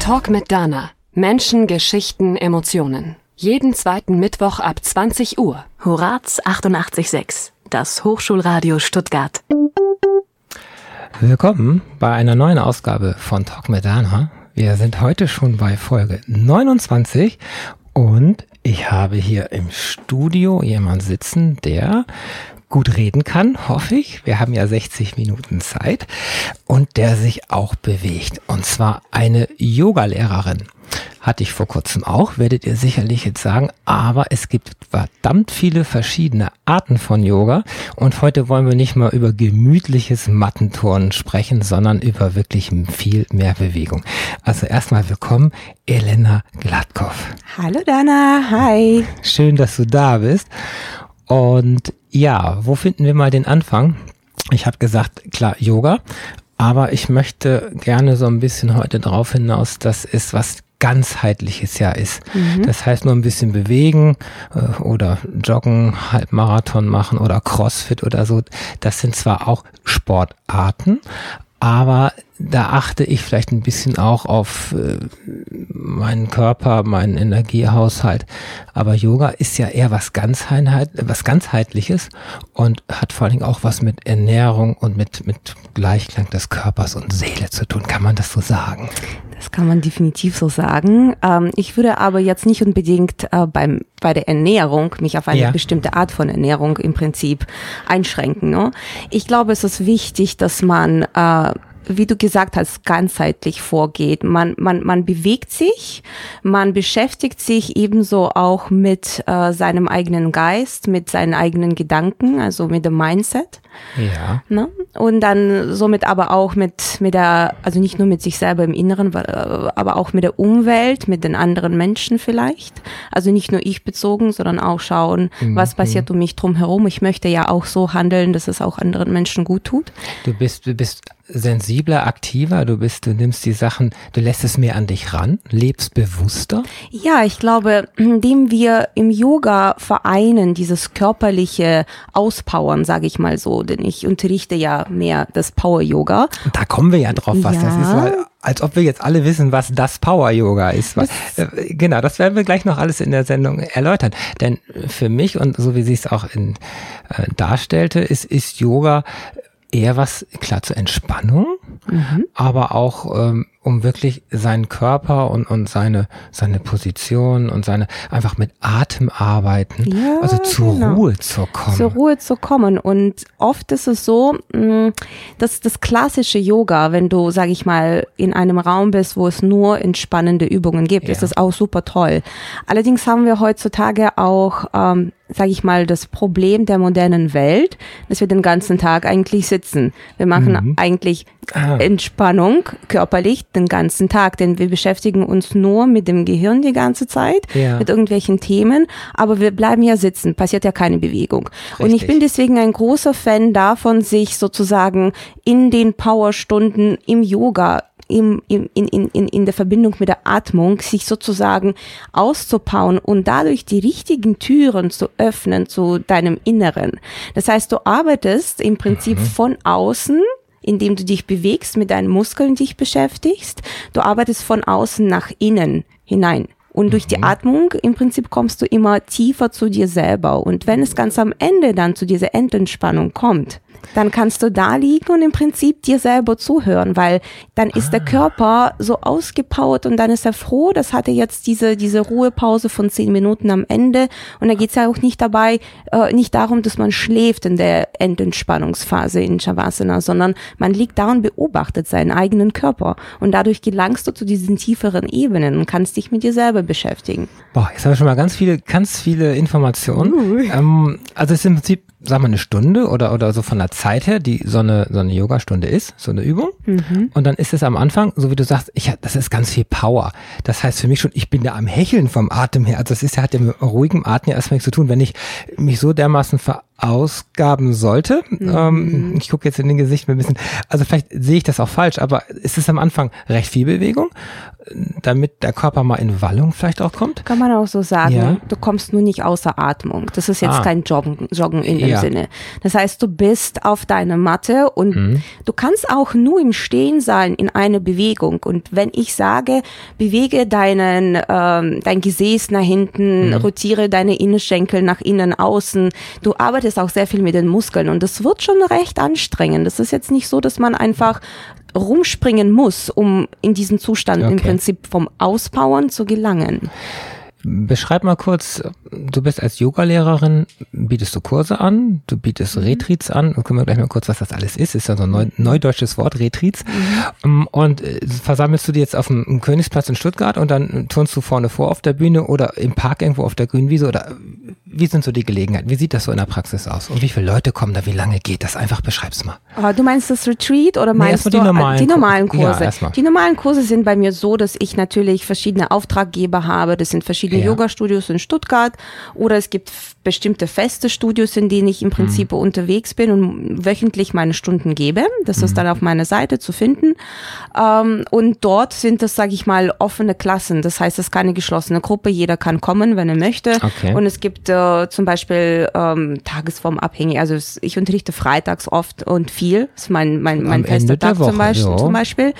Talk mit Dana. Menschen, Geschichten, Emotionen. Jeden zweiten Mittwoch ab 20 Uhr. Horaz 88.6, das Hochschulradio Stuttgart. Willkommen bei einer neuen Ausgabe von Talk mit Dana. Wir sind heute schon bei Folge 29 und ich habe hier im Studio jemand sitzen, der gut reden kann, hoffe ich. Wir haben ja 60 Minuten Zeit und der sich auch bewegt. Und zwar eine Yogalehrerin. Hatte ich vor kurzem auch, werdet ihr sicherlich jetzt sagen, aber es gibt verdammt viele verschiedene Arten von Yoga und heute wollen wir nicht mal über gemütliches Mattenturnen sprechen, sondern über wirklich viel mehr Bewegung. Also erstmal willkommen, Elena Gladkow. Hallo Dana, hi. Schön, dass du da bist. Und ja, wo finden wir mal den Anfang? Ich habe gesagt, klar, Yoga, aber ich möchte gerne so ein bisschen heute darauf hinaus, dass es was ganzheitliches ja ist. Mhm. Das heißt nur ein bisschen bewegen äh, oder joggen, Halbmarathon machen oder Crossfit oder so. Das sind zwar auch Sportarten, aber da achte ich vielleicht ein bisschen auch auf äh, meinen Körper, meinen Energiehaushalt. Aber Yoga ist ja eher was, Ganzheit, was ganzheitliches und hat vor allen Dingen auch was mit Ernährung und mit, mit Gleichklang des Körpers und Seele zu tun. Kann man das so sagen? Das kann man definitiv so sagen. Ähm, ich würde aber jetzt nicht unbedingt äh, beim, bei der Ernährung mich auf eine ja. bestimmte Art von Ernährung im Prinzip einschränken. Ne? Ich glaube, es ist wichtig, dass man äh, wie du gesagt hast, ganzheitlich vorgeht. Man, man, man bewegt sich, man beschäftigt sich ebenso auch mit äh, seinem eigenen Geist, mit seinen eigenen Gedanken, also mit dem Mindset. Ja. Ne? Und dann somit aber auch mit, mit der, also nicht nur mit sich selber im Inneren, äh, aber auch mit der Umwelt, mit den anderen Menschen vielleicht. Also nicht nur ich bezogen, sondern auch schauen, mhm. was passiert um mich drum herum. Ich möchte ja auch so handeln, dass es auch anderen Menschen gut tut. Du bist, du bist sensibler, aktiver, du bist, du nimmst die Sachen, du lässt es mehr an dich ran, lebst bewusster? Ja, ich glaube, indem wir im Yoga vereinen, dieses körperliche Auspowern, sage ich mal so, denn ich unterrichte ja mehr das Power Yoga. Und da kommen wir ja drauf, was ja. das ist, weil als ob wir jetzt alle wissen, was das Power Yoga ist. Was, äh, genau, das werden wir gleich noch alles in der Sendung erläutern. Denn für mich und so wie sie es auch in, äh, darstellte, ist, ist Yoga eher was, klar, zur Entspannung, mhm. aber auch ähm, um wirklich seinen Körper und, und seine, seine Position und seine, einfach mit Atem arbeiten, ja, also zur genau. Ruhe zu kommen. Zur Ruhe zu kommen. Und oft ist es so, mm, dass das klassische Yoga, wenn du, sag ich mal, in einem Raum bist, wo es nur entspannende Übungen gibt, ja. ist das auch super toll. Allerdings haben wir heutzutage auch ähm, sage ich mal, das Problem der modernen Welt, dass wir den ganzen Tag eigentlich sitzen. Wir machen mhm. eigentlich ah. Entspannung körperlich den ganzen Tag, denn wir beschäftigen uns nur mit dem Gehirn die ganze Zeit, ja. mit irgendwelchen Themen, aber wir bleiben ja sitzen, passiert ja keine Bewegung. Richtig. Und ich bin deswegen ein großer Fan davon, sich sozusagen in den Powerstunden im Yoga im, im, in, in, in der Verbindung mit der Atmung sich sozusagen auszubauen und dadurch die richtigen Türen zu öffnen zu deinem Inneren. Das heißt, du arbeitest im Prinzip mhm. von außen indem du dich bewegst, mit deinen Muskeln dich beschäftigst. Du arbeitest von außen nach innen hinein. Und durch die mhm. Atmung im Prinzip kommst du immer tiefer zu dir selber. Und wenn es ganz am Ende dann zu dieser Endentspannung kommt, dann kannst du da liegen und im Prinzip dir selber zuhören, weil dann ist ah. der Körper so ausgepowert und dann ist er froh, das hatte jetzt diese, diese Ruhepause von zehn Minuten am Ende und da geht es ja auch nicht dabei, äh, nicht darum, dass man schläft in der Endentspannungsphase in Shavasana, sondern man liegt da und beobachtet seinen eigenen Körper und dadurch gelangst du zu diesen tieferen Ebenen und kannst dich mit dir selber beschäftigen. Boah, jetzt haben wir schon mal ganz viele, ganz viele Informationen. Uh. Ähm, also es ist im Prinzip sagen wir eine Stunde oder oder so von der Zeit her, die so eine so eine Yogastunde ist, so eine Übung. Mhm. Und dann ist es am Anfang, so wie du sagst, ich das ist ganz viel Power. Das heißt für mich schon, ich bin da am Hecheln vom Atem her. Also das ist hat ja mit ruhigem Atem ja erstmal nichts zu tun, wenn ich mich so dermaßen ver ausgaben sollte. Mhm. Ähm, ich gucke jetzt in den Gesicht ein bisschen. Also vielleicht sehe ich das auch falsch, aber es ist am Anfang recht viel Bewegung, damit der Körper mal in Wallung vielleicht auch kommt. Kann man auch so sagen. Ja. Du kommst nur nicht außer Atmung. Das ist jetzt Ah. kein Joggen, Joggen in dem Ja. Sinne. Das heißt, du bist auf deiner Matte und Mhm. du kannst auch nur im Stehen sein in einer Bewegung. Und wenn ich sage, bewege deinen, ähm, dein Gesäß nach hinten, Mhm. rotiere deine Innenschenkel nach innen, außen, du arbeitest auch sehr viel mit den Muskeln und das wird schon recht anstrengend. Das ist jetzt nicht so, dass man einfach rumspringen muss, um in diesen Zustand im Okay. Prinzip vom Auspowern zu gelangen. Beschreib mal kurz, du bist als Yogalehrerin, bietest du Kurse an, du bietest Mhm. Retreats an, und können wir gleich mal kurz, was das alles ist, ist ja so ein neu, neudeutsches Wort, Retreats. Mhm. Ähm, Und äh, versammelst du die jetzt auf dem Königsplatz in Stuttgart und dann turnst du vorne vor auf der Bühne oder im Park irgendwo auf der Grünwiese oder wie sind so die Gelegenheiten? Wie sieht das so in der Praxis aus? Und wie viele Leute kommen da? Wie lange geht das? Einfach beschreib's mal. Ah, Du meinst das Retreat oder meinst erstmal du die normalen die normalen Ja, Kurse? erstmal. die normalen Kurse sind bei mir so, dass ich natürlich verschiedene Auftraggeber habe. Das sind verschiedene Ja. Yoga-Studios in Stuttgart oder es gibt bestimmte feste Studios, in denen ich im Prinzip unterwegs bin und wöchentlich meine Stunden gebe. Das ist dann auf meiner Seite zu finden. Ähm, und dort sind das, sage ich mal, offene Klassen. Das heißt, es ist keine geschlossene Gruppe. Jeder kann kommen, wenn er möchte. Okay. Und es gibt äh, zum Beispiel ähm, tagesformabhängig. Also ich unterrichte freitags oft und viel. Das ist mein, mein, mein Am fester Tag zum Woche, Beispiel, ja. zum Beispiel.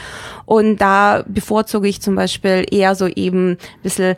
Und da bevorzuge ich zum Beispiel eher so eben ein bisschen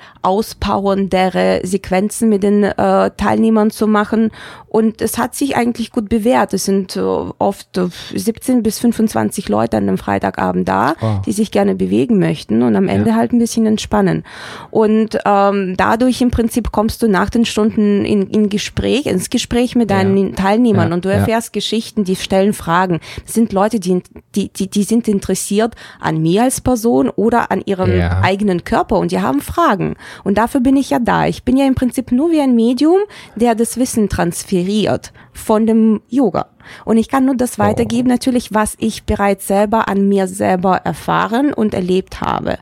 auspowerndere Sequenzen mit den äh, Teilnehmern zu machen. Und es hat sich eigentlich gut bewährt. Es sind äh, oft äh, 17 bis 25 Leute an einem Freitagabend da, Wow. die sich gerne bewegen möchten und am Ende halt ein bisschen entspannen. Und ähm, dadurch im Prinzip kommst du nach den Stunden in, in Gespräch, ins Gespräch mit deinen Teilnehmern Ja, und du ja. erfährst Geschichten, die stellen Fragen. Das sind Leute, die, die, die, die sind interessiert an mir als Person oder an ihrem Ja. eigenen Körper und die haben Fragen. Und dafür bin ich ja da. Ich bin ja im Prinzip nur wie ein Medium, der das Wissen transferiert von dem Yoga. Und ich kann nur das weitergeben, natürlich, was ich bereits selber an mir selber erfahren und erlebt habe.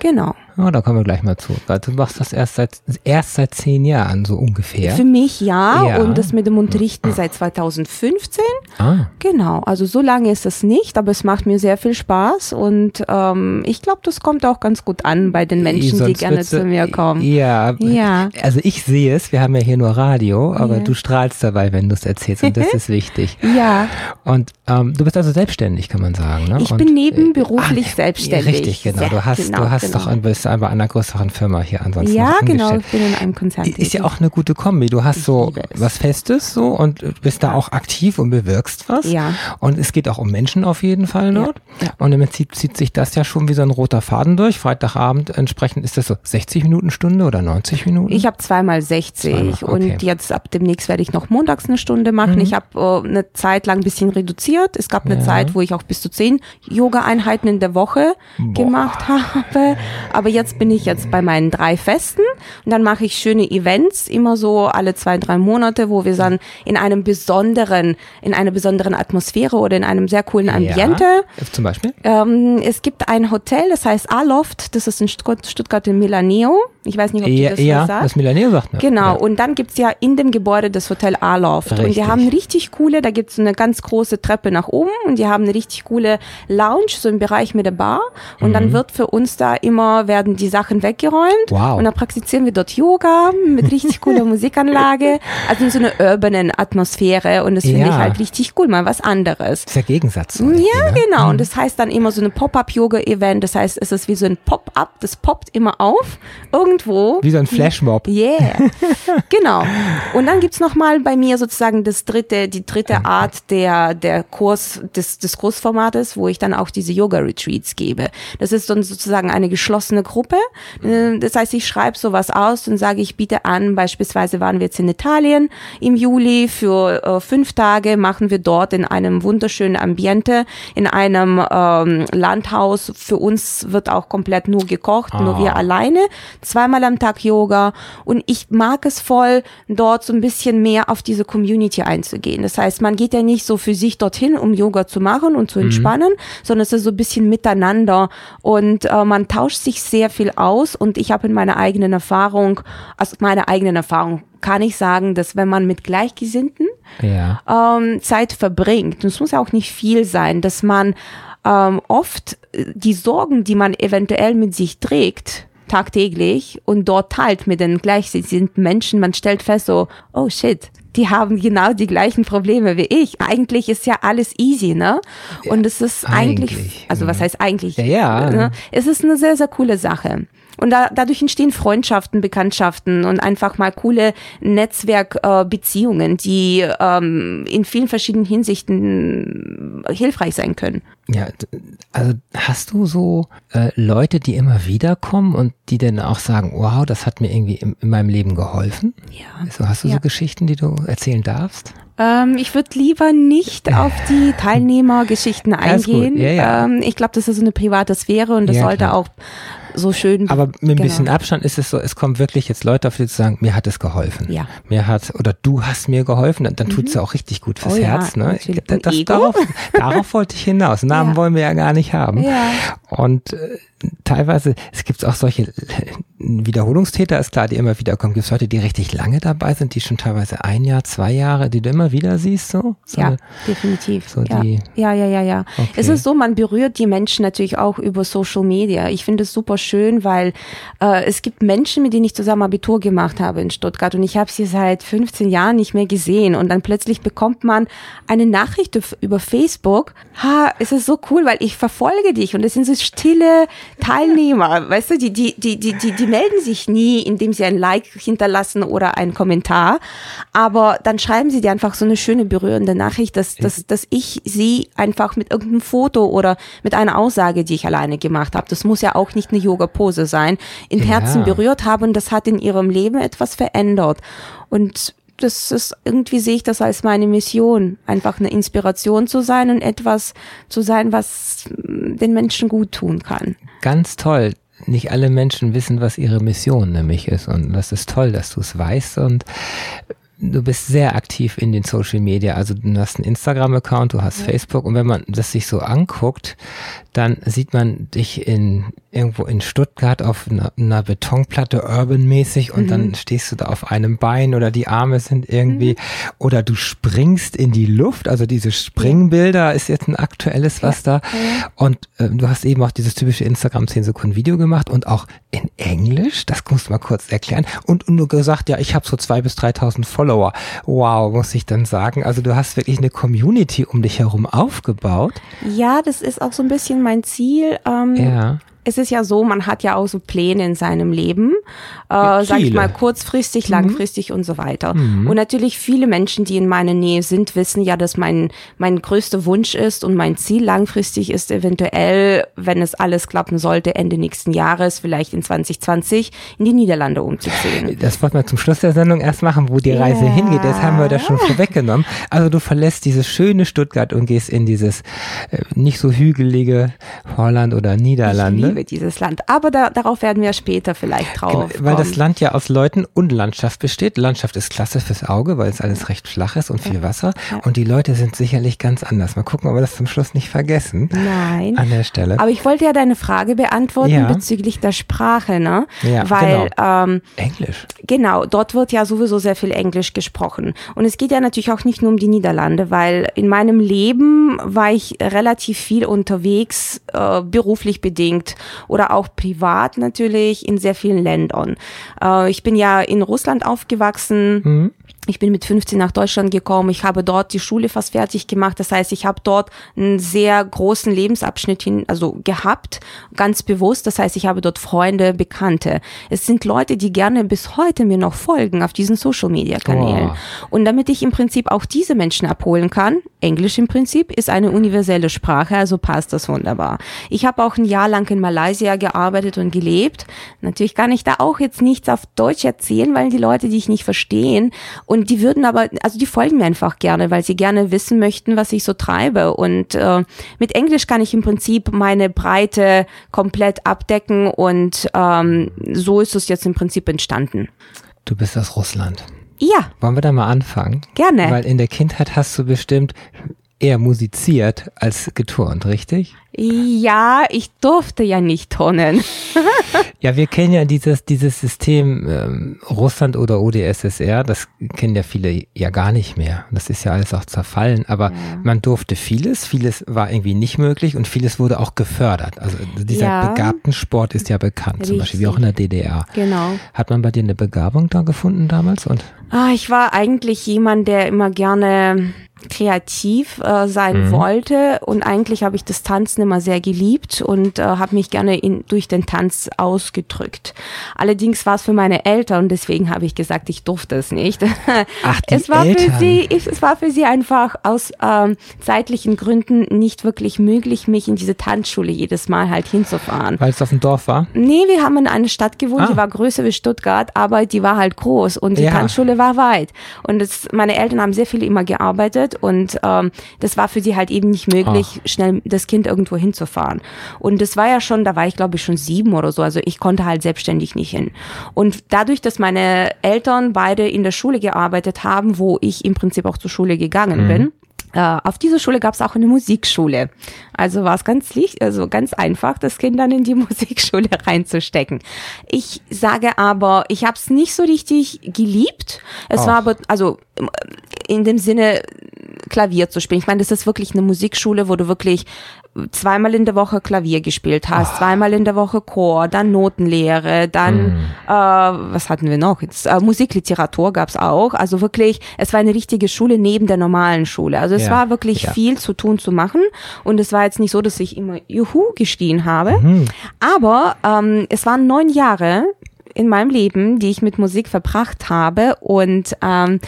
Genau. Ja, da kommen wir gleich mal zu. Weil Du machst das erst seit, erst seit zehn Jahren, so ungefähr. Für mich ja, Ja. und das mit dem Unterrichten seit 2015. Ah. Genau, also so lange ist es nicht, aber es macht mir sehr viel Spaß und ähm, ich glaube, das kommt auch ganz gut an bei den Menschen, die Sonst gerne würdest du- zu mir kommen. Ja. Ja. Also ich sehe es, wir haben ja hier nur Radio, aber Ja. du strahlst dabei, wenn du es erzählst und das ist wichtig. Ja, Und ähm, du bist also selbstständig, kann man sagen. Ne? ich und, bin nebenberuflich ah, ja, selbstständig. Richtig, genau. Ja, du hast, genau, du hast genau. doch ein, bist aber einer größeren Firma hier ansonsten. Ja, genau, ich bin in einem Konzern. Ist ja auch eine gute Kombi. Du hast so was Festes so und bist da auch aktiv und bewirkst was. Ja. Und es geht auch um Menschen auf jeden Fall dort. ja. Und im Prinzip zieht sich das ja schon wie so ein roter Faden durch. Freitagabend entsprechend ist das so 60 Minuten Stunde oder 90 Minuten? Ich habe zweimal 60 Zweimal, okay. Mhm. und jetzt ab demnächst werde ich noch montags eine Stunde machen. Ich habe äh, eine Zeit lang ein bisschen reduziert. Es gab eine Ja. Zeit, wo ich auch bis zu zehn Yoga-Einheiten in der Woche gemacht habe. Aber jetzt bin ich jetzt bei meinen drei Festen und dann mache ich schöne Events, immer so alle zwei, drei Monate, wo wir dann in einem besonderen, in einer besonderen Atmosphäre oder in einem sehr coolen Ambiente Ja. Zum Beispiel? ähm, es gibt ein Hotel, das heißt Aloft, das ist in Stuttgart, Stuttgart in Milaneo. Ich weiß nicht, ob Ja, du das ja was sagst. das Milaneo sagt mir. Genau, Ja. und dann gibt's ja in dem Gebäude das Hotel Aloft. Und die haben richtig coole, da gibt's so eine ganz große Treppe nach oben und die haben eine richtig coole Lounge, so im Bereich mit der Bar. Und dann wird für uns da immer, werden die Sachen weggeräumt. Mhm. Wow. Und dann praktizieren wir dort Yoga mit richtig cooler Musikanlage. Also in so einer urbanen Atmosphäre. Und das finde Ja. ich halt richtig cool, mal was anderes. Das ist der Gegensatz. Ja, ne? genau. Und das heißt dann immer so eine Pop-up-Yoga-Event. Das heißt, es ist wie so ein Pop-up. Das poppt immer auf irgendwo. Wie so ein Flashmob. Yeah, genau. Und dann gibt's noch mal bei mir sozusagen das dritte, die dritte Art der, der Kurs, des, des Kursformates, wo ich dann auch diese Yoga-Retreats gebe. Das ist dann sozusagen eine geschlossene Gruppe. Äh, Das heißt, ich schreibe sowas aus und sage, ich biete an, beispielsweise waren wir jetzt in Italien im Juli für äh, fünf Tage, machen wir dort in einem wunderschönen Ambiente, in einem ähm, Landhaus. Für uns wird auch komplett nur gekocht, nur Ah. wir alleine. Zweimal am Tag Yoga. Und ich mag es voll, dort so ein bisschen mehr auf diese Community einzugehen. Das heißt, man geht ja nicht so für sich dorthin, um Yoga zu machen und zu entspannen, sondern es ist so ein bisschen miteinander und äh, man tauscht sich sehr viel aus und ich habe in meiner eigenen Erfahrung, aus meiner eigenen Erfahrung kann ich sagen, dass wenn man mit Gleichgesinnten Ja. ähm, Zeit verbringt. Und es muss ja auch nicht viel sein, dass man ähm, oft äh, die Sorgen, die man eventuell mit sich trägt, tagtäglich und dort teilt mit den gleichgesinnten Menschen, man stellt fest so, oh shit, die haben genau die gleichen Probleme wie ich. Eigentlich ist ja alles easy, ne? Und es ist eigentlich, eigentlich, also was ja. heißt eigentlich? Ja, ja. Ne? Es ist eine sehr, sehr coole Sache. Und da, dadurch entstehen Freundschaften, Bekanntschaften und einfach mal coole Netzwerkbeziehungen, äh, die ähm, in vielen verschiedenen Hinsichten äh, hilfreich sein können. Ja, also hast du so äh, Leute, die immer wieder kommen und die dann auch sagen, wow, das hat mir irgendwie in, in meinem Leben geholfen? Ja. So, hast du Ja. so Geschichten, die du erzählen darfst? Ähm, ich würde lieber nicht auf die Teilnehmergeschichten eingehen. Ja, ja. Ähm, ich glaube, das ist so eine private Sphäre und das sollte klar. auch so schön. Aber mit ein genau. bisschen Abstand ist es so, es kommen wirklich jetzt Leute auf die zu sagen, mir hat es geholfen. Ja. Mhm. Mir hat, oder du hast mir geholfen, dann, dann tut es ja auch richtig gut fürs Oh ja, Herz. Ne? natürlich. Das, das, darauf, darauf wollte ich hinaus. Namen Ja. wollen wir ja gar nicht haben. Ja. Und äh, teilweise, es gibt auch solche Wiederholungstäter, ist klar, die immer wieder kommen. Gibt es Leute, die richtig lange dabei sind, die schon teilweise ein Jahr, zwei Jahre, die du immer wieder siehst, so? so Ja, eine- definitiv. so ja. die- ja, ja, ja, ja. Okay. Es ist so, man berührt die Menschen natürlich auch über Social Media. Ich finde es super schön, weil äh, es gibt Menschen, mit denen ich zusammen Abitur gemacht habe in Stuttgart und ich habe sie seit 15 Jahren nicht mehr gesehen und dann plötzlich bekommt man eine Nachricht über Facebook. Ha, es ist so cool, weil ich verfolge dich und es sind so stille Teilnehmer, weißt du, die die die die die, die melden sich nie, indem sie ein Like hinterlassen oder einen Kommentar, aber dann schreiben sie dir einfach so eine schöne berührende Nachricht, dass dass dass ich sie einfach mit irgendeinem Foto oder mit einer Aussage, die ich alleine gemacht habe, das muss ja auch nicht eine Yoga Pose sein, in Ja. Herzen berührt habe und das hat in ihrem Leben etwas verändert und das ist, irgendwie sehe ich das als meine Mission, einfach eine Inspiration zu sein und etwas zu sein, was den Menschen gut tun kann. Ganz toll. Nicht alle Menschen wissen, was ihre Mission nämlich ist. Und das ist toll, dass du es weißt. Und du bist sehr aktiv in den Social Media. Also du hast einen Instagram-Account, du hast Facebook. Und wenn man das sich so anguckt, dann sieht man dich in irgendwo in Stuttgart auf einer, einer Betonplatte urban-mäßig und dann stehst du da auf einem Bein oder die Arme sind irgendwie oder du springst in die Luft. Also diese Springbilder ist jetzt ein aktuelles was da. Und äh, du hast eben auch dieses typische Instagram 10 Sekunden Video gemacht und auch in Englisch. Das musst du mal kurz erklären. Und, und du gesagt, ja, ich habe so zwei bis 3.000 Follower. Wow, muss ich dann sagen. Also du hast wirklich eine Community um dich herum aufgebaut. Ja, das ist auch so ein bisschen mein Ziel. Ähm, Ja. Es ist ja so, man hat ja auch so Pläne in seinem Leben, äh, sag ich mal kurzfristig, langfristig und so weiter. Mhm. Und natürlich viele Menschen, die in meiner Nähe sind, wissen ja, dass mein mein größter Wunsch ist und mein Ziel langfristig ist eventuell, wenn es alles klappen sollte, Ende nächsten Jahres, vielleicht in 2020, in die Niederlande umzuziehen. Das wollten wir zum Schluss der Sendung erst machen, wo die Reise Ja. hingeht. Das haben wir da schon vorweggenommen. Also du verlässt dieses schöne Stuttgart und gehst in dieses äh, nicht so hügelige Holland oder Niederlande. Liebe dieses Land, aber da, darauf werden wir später vielleicht drauf Genau, Weil das kommen. Land ja aus Leuten und Landschaft besteht. Landschaft ist klasse fürs Auge, weil es alles recht flach ist und viel Wasser. Und die Leute sind sicherlich ganz anders. Mal gucken, ob wir das zum Schluss nicht vergessen. Nein. An der Stelle. Aber ich wollte ja deine Frage beantworten Ja. bezüglich der Sprache, ne? Ja, Weil ähm, Englisch. Genau, dort wird ja sowieso sehr viel Englisch gesprochen. Und es geht ja natürlich auch nicht nur um die Niederlande, weil in meinem Leben war ich relativ viel unterwegs, äh, beruflich bedingt oder auch privat natürlich in sehr vielen Ländern. Äh, ich bin ja in Russland aufgewachsen. Ich bin mit 15 nach Deutschland gekommen. Ich habe dort die Schule fast fertig gemacht. Das heißt, ich habe dort einen sehr großen Lebensabschnitt hin, also gehabt, ganz bewusst. Das heißt, ich habe dort Freunde, Bekannte. Es sind Leute, die gerne bis heute mir noch folgen auf diesen Social Media Kanälen. Oh. Und damit ich im Prinzip auch diese Menschen abholen kann, Englisch im Prinzip ist eine universelle Sprache, also passt das wunderbar. Ich habe auch ein Jahr lang in Malaysia gearbeitet und gelebt. Natürlich kann ich da auch jetzt nichts auf Deutsch erzählen, weil die Leute dich nicht verstehen. Und die würden aber, also die folgen mir einfach gerne, weil sie gerne wissen möchten, was ich so treibe. Und äh, mit Englisch kann ich im Prinzip meine Breite komplett abdecken und ähm, so ist es jetzt im Prinzip entstanden. Du bist aus Russland. Ja, Wollen wir da mal anfangen? Gerne. Weil in der Kindheit hast du bestimmt eher musiziert als geturnt, richtig? Ja, ich durfte ja nicht turnen. Ja, wir kennen ja dieses, dieses System ähm, Russland oder UdSSR, das kennen ja viele ja gar nicht mehr. Das ist ja alles auch zerfallen, aber ja. man durfte vieles, vieles war irgendwie nicht möglich und vieles wurde auch gefördert. Also dieser ja. Begabtensport ist ja bekannt, Richtig. zum Beispiel wie auch in der DDR. Genau. Hat man bei dir eine Begabung da gefunden damals? Und? Ah, ich war eigentlich jemand, der immer gerne kreativ äh, sein mhm. wollte und eigentlich habe ich das Tanzen immer sehr geliebt und äh, habe mich gerne in, durch den Tanz ausgedrückt. Allerdings war es für meine Eltern und deswegen habe ich gesagt, ich durfte es nicht. Ach, die es war Eltern. für sie, es war für sie einfach aus ähm, zeitlichen Gründen nicht wirklich möglich, mich in diese Tanzschule jedes Mal halt hinzufahren. Weil es auf dem Dorf war? Nee, wir haben in einer Stadt gewohnt, ah. die war größer wie Stuttgart, aber die war halt groß und die ja. Tanzschule war weit. Und das, meine Eltern haben sehr viel immer gearbeitet und ähm, das war für sie halt eben nicht möglich, Ach. schnell das Kind irgendwo hinzufahren. Und das war ja schon, da war ich glaube ich schon sieben oder so, also ich konnte halt selbstständig nicht hin. Und dadurch, dass meine Eltern beide in der Schule gearbeitet haben, wo ich im Prinzip auch zur Schule gegangen mhm. bin, auf dieser Schule gab es auch eine Musikschule. Also war es ganz also ganz einfach, das Kind dann in die Musikschule reinzustecken. Ich sage aber, ich habe es nicht so richtig geliebt. Es oh. war aber, also in dem Sinne, Klavier zu spielen. Ich meine, das ist wirklich eine Musikschule, wo du wirklich zweimal in der Woche Klavier gespielt hast, oh. zweimal in der Woche Chor, dann Notenlehre, dann mm. äh, was hatten wir noch? Jetzt, äh, Musikliteratur gab's auch. Also wirklich, es war eine richtige Schule neben der normalen Schule. Also es ja. war wirklich ja. viel zu tun zu machen und es war jetzt nicht so, dass ich immer Juhu gestehen habe, mhm. aber ähm, es waren neun Jahre in meinem Leben, die ich mit Musik verbracht habe und ähm,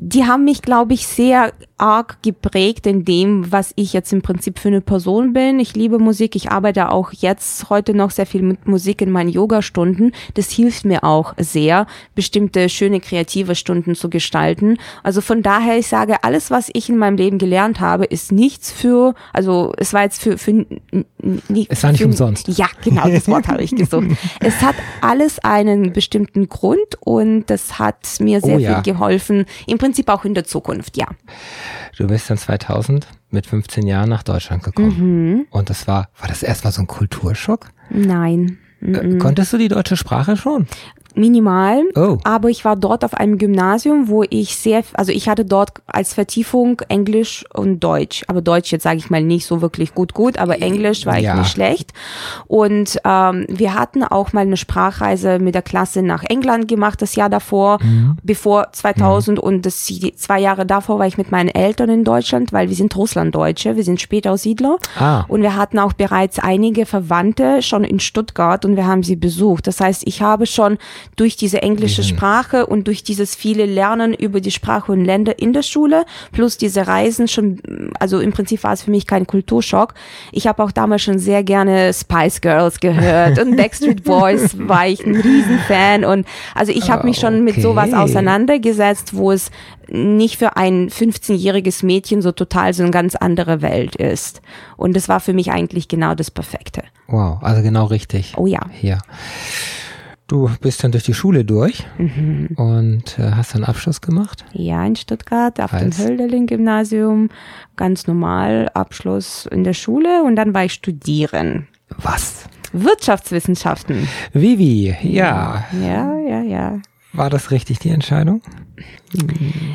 die haben mich, glaube ich, sehr arg geprägt in dem, was ich jetzt im Prinzip für eine Person bin. Ich liebe Musik. Ich arbeite auch jetzt heute noch sehr viel mit Musik in meinen Yoga-Stunden. Das hilft mir auch sehr, bestimmte schöne kreative Stunden zu gestalten. Also von daher, ich sage, alles, was ich in meinem Leben gelernt habe, ist nichts für, also es war jetzt für, für nicht. Es war nicht für, umsonst. Ja, genau, das Wort habe ich gesucht. Es hat alles einen bestimmten Grund und das hat mir sehr oh, ja. viel geholfen. Im Prinzip auch in der Zukunft, ja. Du bist dann 2000 mit 15 Jahren nach Deutschland gekommen. Mhm. Und das war, war das erstmal so ein Kulturschock? Nein. Äh, konntest du die deutsche Sprache schon? Minimal, oh. aber ich war dort auf einem Gymnasium, wo ich sehr, also ich hatte dort als Vertiefung Englisch und Deutsch, aber Deutsch jetzt sage ich mal nicht so wirklich gut gut, aber Englisch war ja. ich nicht schlecht und ähm, wir hatten auch mal eine Sprachreise mit der Klasse nach England gemacht das Jahr davor, mhm. bevor 2000 mhm. und das die zwei Jahre davor war ich mit meinen Eltern in Deutschland, weil wir sind Russlanddeutsche, wir sind Spätaussiedler ah. und wir hatten auch bereits einige Verwandte schon in Stuttgart und wir haben sie besucht. Das heißt, ich habe schon durch diese englische mhm. Sprache und durch dieses viele Lernen über die Sprache und Länder in der Schule, plus diese Reisen schon, also im Prinzip war es für mich kein Kulturschock. Ich habe auch damals schon sehr gerne Spice Girls gehört und Backstreet Boys war ich ein Riesenfan und also ich habe mich schon okay. mit sowas auseinandergesetzt, wo es nicht für ein 15-jähriges Mädchen so total so eine ganz andere Welt ist. Und das war für mich eigentlich genau das Perfekte. Wow, also genau richtig. Oh ja. Ja. Du bist dann durch die Schule durch mhm. und äh, hast dann Abschluss gemacht? Ja, in Stuttgart auf Als? dem Hölderlin-Gymnasium. Ganz normal Abschluss in der Schule und dann war ich studieren. Was? Wirtschaftswissenschaften. Vivi, ja. Ja, ja, ja. War das richtig die Entscheidung?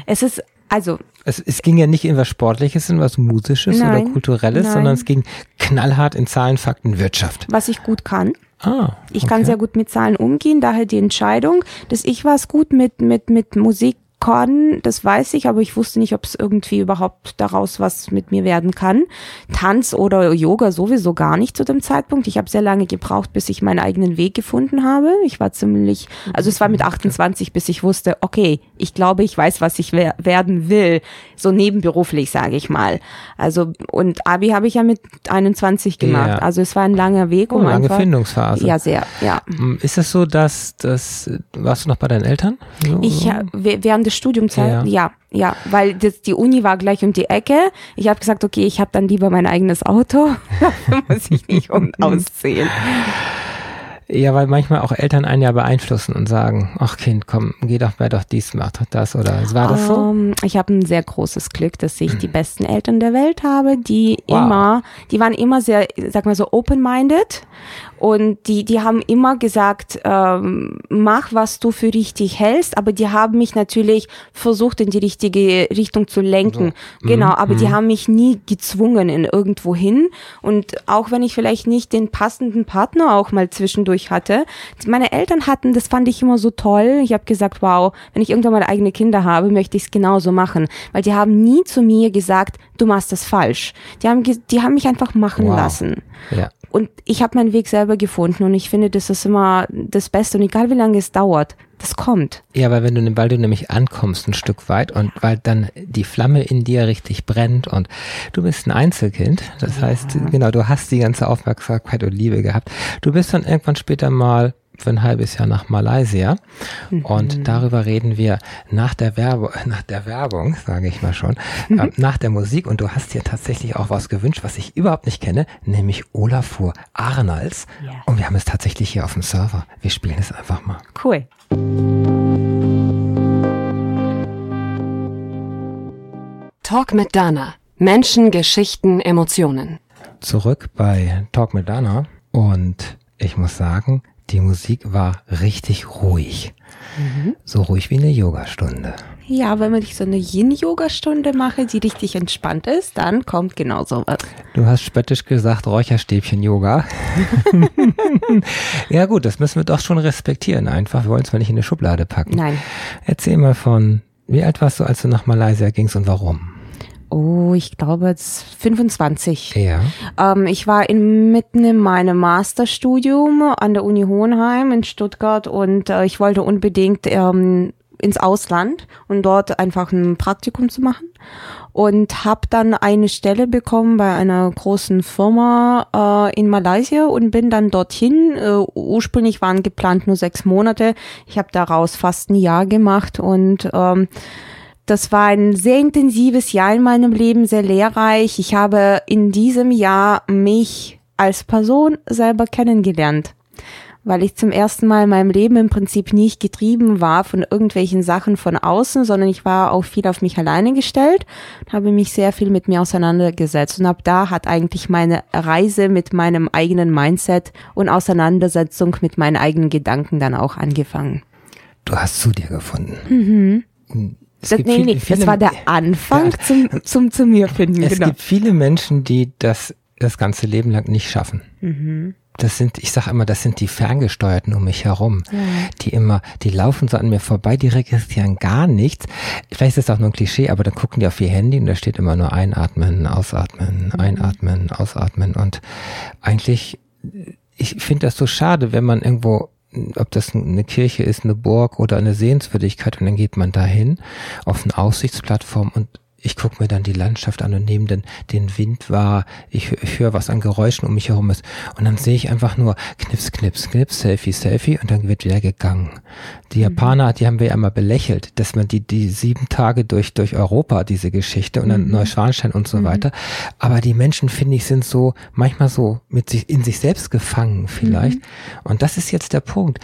Es ist also es, es ging ja nicht in was Sportliches, in was Musisches nein, oder Kulturelles, nein. sondern es ging knallhart in Zahlen, Fakten, Wirtschaft. Was ich gut kann. Ah, ich kann sehr gut mit Zahlen umgehen, daher die Entscheidung, dass ich was gut mit, mit, mit Musik kann, das weiß ich, aber ich wusste nicht, ob es irgendwie überhaupt daraus was mit mir werden kann. Tanz oder Yoga sowieso gar nicht zu dem Zeitpunkt. Ich habe sehr lange gebraucht, bis ich meinen eigenen Weg gefunden habe. Ich war ziemlich, also es war mit 28, bis ich wusste, okay, ich glaube, ich weiß, was ich wer werden will, so nebenberuflich, sage ich mal. Also und Abi habe ich ja mit 21 gemacht. Ja. Also es war ein langer Weg, um oh, lange einfach, Findungsphase. Ja, sehr, ja. Hm, ist es so, dass das warst du noch bei deinen Eltern? So? Ich während des Studiumzeit, ja. ja, ja, weil das, die Uni war gleich um die Ecke. Ich habe gesagt, okay, ich habe dann lieber mein eigenes Auto. Dafür muss ich nicht um auszählen. Ja, weil manchmal auch Eltern einen ja beeinflussen und sagen, ach Kind, komm, geh doch, wer doch dies, mach doch das oder war das so? Um, ähm, ich habe ein sehr großes Glück, dass ich die besten Eltern der Welt habe, die Wow. immer, die waren immer sehr, sag mal so open-minded und die, die haben immer gesagt, ähm, mach, was du für richtig hältst, aber die haben mich natürlich versucht, in die richtige Richtung zu lenken. Genau, aber die haben mich nie gezwungen in irgendwo hin. Und auch wenn ich vielleicht nicht den passenden Partner auch mal zwischendurch hatte, meine Eltern hatten, das fand ich immer so toll. Ich habe gesagt, wow, wenn ich irgendwann mal eigene Kinder habe, möchte ich es genauso machen. Weil die haben nie zu mir gesagt, du machst das falsch. Die haben, die haben mich einfach machen Wow. lassen. Ja. Und ich habe meinen Weg selber gefunden und ich finde, das ist immer das Beste. Und egal wie lange es dauert, das kommt. Ja, weil wenn du, weil du nämlich ankommst ein Stück weit und weil dann die Flamme in dir richtig brennt und du bist ein Einzelkind, das heißt, genau, du hast die ganze Aufmerksamkeit und Liebe gehabt. Du bist dann irgendwann später mal für ein halbes Jahr nach Malaysia und darüber reden wir nach der Werbung, nach der Werbung, sage ich mal schon, äh, nach der Musik und du hast dir tatsächlich auch was gewünscht, was ich überhaupt nicht kenne, nämlich Olafur Arnalds Ja. und wir haben es tatsächlich hier auf dem Server. Wir spielen es einfach mal. Cool. Talk mit Dana. Menschen, Geschichten, Emotionen. zurück bei Talk mit Dana und ich muss sagen, die Musik war richtig ruhig. So ruhig wie eine Yogastunde. Ja, wenn man nicht so eine Yin-Yoga-Stunde mache, die richtig entspannt ist, dann kommt genau sowas. Du hast spöttisch gesagt, Räucherstäbchen-Yoga. ja gut, das müssen wir doch schon respektieren einfach. Wir wollen es mal nicht in eine Schublade packen. Nein. Erzähl mal von, wie alt warst du, als du nach Malaysia gingst und warum? Oh, ich glaube jetzt 25. Ja. Ähm, ich war in, mitten in meinem Masterstudium an der Uni Hohenheim in Stuttgart und äh, ich wollte unbedingt ähm, ins Ausland und dort einfach ein Praktikum zu machen und habe dann eine Stelle bekommen bei einer großen Firma äh, in Malaysia und bin dann dorthin. Äh, ursprünglich waren geplant nur sechs Monate. Ich habe daraus fast ein Jahr gemacht und ähm, das war ein sehr intensives Jahr in meinem Leben, sehr lehrreich. Ich habe in diesem Jahr mich als Person selber kennengelernt, weil ich zum ersten Mal in meinem Leben im Prinzip nicht getrieben war von irgendwelchen Sachen von außen, sondern ich war auch viel auf mich alleine gestellt und habe mich sehr viel mit mir auseinandergesetzt. Und ab da hat eigentlich meine Reise mit meinem eigenen Mindset und Auseinandersetzung mit meinen eigenen Gedanken dann auch angefangen. Du hast zu dir gefunden. Es Das, nee, viele- nee, das viele- war der Anfang Ja. zum, zum zu mir finden. Es genau. gibt viele Menschen, die das das ganze Leben lang nicht schaffen. Mhm. Das sind, ich sage immer, das sind die Ferngesteuerten um mich herum, die immer, die laufen so an mir vorbei, die registrieren gar nichts. Vielleicht ist das auch nur ein Klischee, aber dann gucken die auf ihr Handy und da steht immer nur einatmen, ausatmen, Mhm. einatmen, ausatmen und eigentlich, ich finde das so schade, wenn man irgendwo ob das eine Kirche ist, eine Burg oder eine Sehenswürdigkeit und dann geht man dahin auf eine Aussichtsplattform und ich gucke mir dann die Landschaft an und nehme den, den Wind wahr, ich, ich höre, was an Geräuschen um mich herum ist und dann sehe ich einfach nur Knips, Knips, Knips, Selfie, Selfie und dann wird wieder gegangen. Die Japaner, die haben wir ja immer belächelt, dass man die, die sieben Tage durch, durch Europa, diese Geschichte und dann Neuschwanstein und so weiter. Aber die Menschen, finde ich, sind so, manchmal so mit sich, in sich selbst gefangen vielleicht. Und das ist jetzt der Punkt.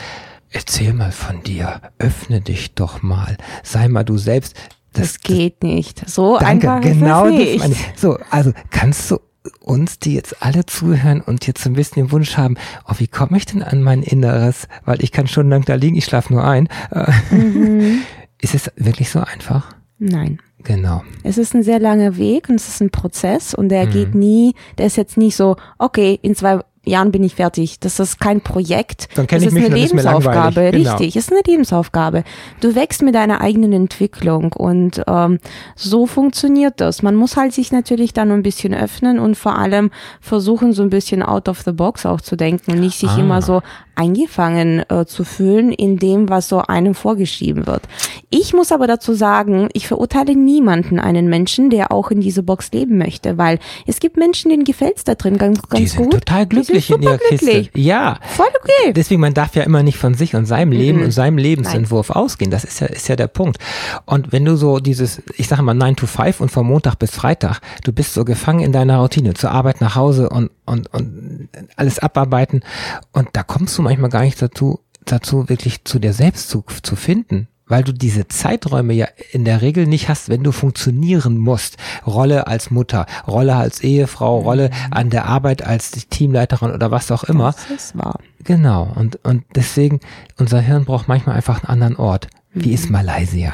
Erzähl mal von dir, öffne dich doch mal, sei mal du selbst. Das, geht nicht. So Danke, einfach genau ist es das nicht. ich. So, also kannst du uns, die jetzt alle zuhören und jetzt so ein bisschen den Wunsch haben, oh, wie komme ich denn an mein Inneres? Weil ich kann stundenlang da liegen, ich schlafe nur ein. Mhm. Ist es wirklich so einfach? Nein. Genau. Es ist ein sehr langer Weg und es ist ein Prozess und Mhm. der geht nie, der ist jetzt nicht so, okay, in zwei Jahren bin ich fertig. Das ist kein Projekt. Dann das ich ist mich eine Lebensaufgabe. Genau. Richtig, ist eine Lebensaufgabe. Du wächst mit deiner eigenen Entwicklung und ähm, so funktioniert das. Man muss halt sich natürlich dann ein bisschen öffnen und vor allem versuchen, so ein bisschen out of the box auch zu denken und nicht sich Ah. immer so eingefangen äh, zu fühlen in dem, was so einem vorgeschrieben wird. Ich muss aber dazu sagen, ich verurteile niemanden, einen Menschen, der auch in diese Box leben möchte, weil es gibt Menschen, denen gefällt's da drin ganz, ganz die sind gut. total glücklich sind in ihrer. Kiste. Ja. Voll okay. Deswegen, man darf ja immer nicht von sich und seinem Leben Mhm. und seinem Lebensentwurf ausgehen. Das ist ja, ist ja der Punkt. Und wenn du so dieses, ich sage mal 9 to 5 und von Montag bis Freitag, du bist so gefangen in deiner Routine, zur Arbeit nach Hause und, und, und alles abarbeiten. Und da kommst du manchmal gar nicht dazu, dazu wirklich zu dir selbst zu, zu finden. Weil du diese Zeiträume ja in der Regel nicht hast, wenn du funktionieren musst. Rolle als Mutter, Rolle als Ehefrau, Rolle an der Arbeit als Teamleiterin oder was auch immer. Das ist wahr. Genau, und, und deswegen, unser Hirn braucht manchmal einfach einen anderen Ort. Wie ist Malaysia?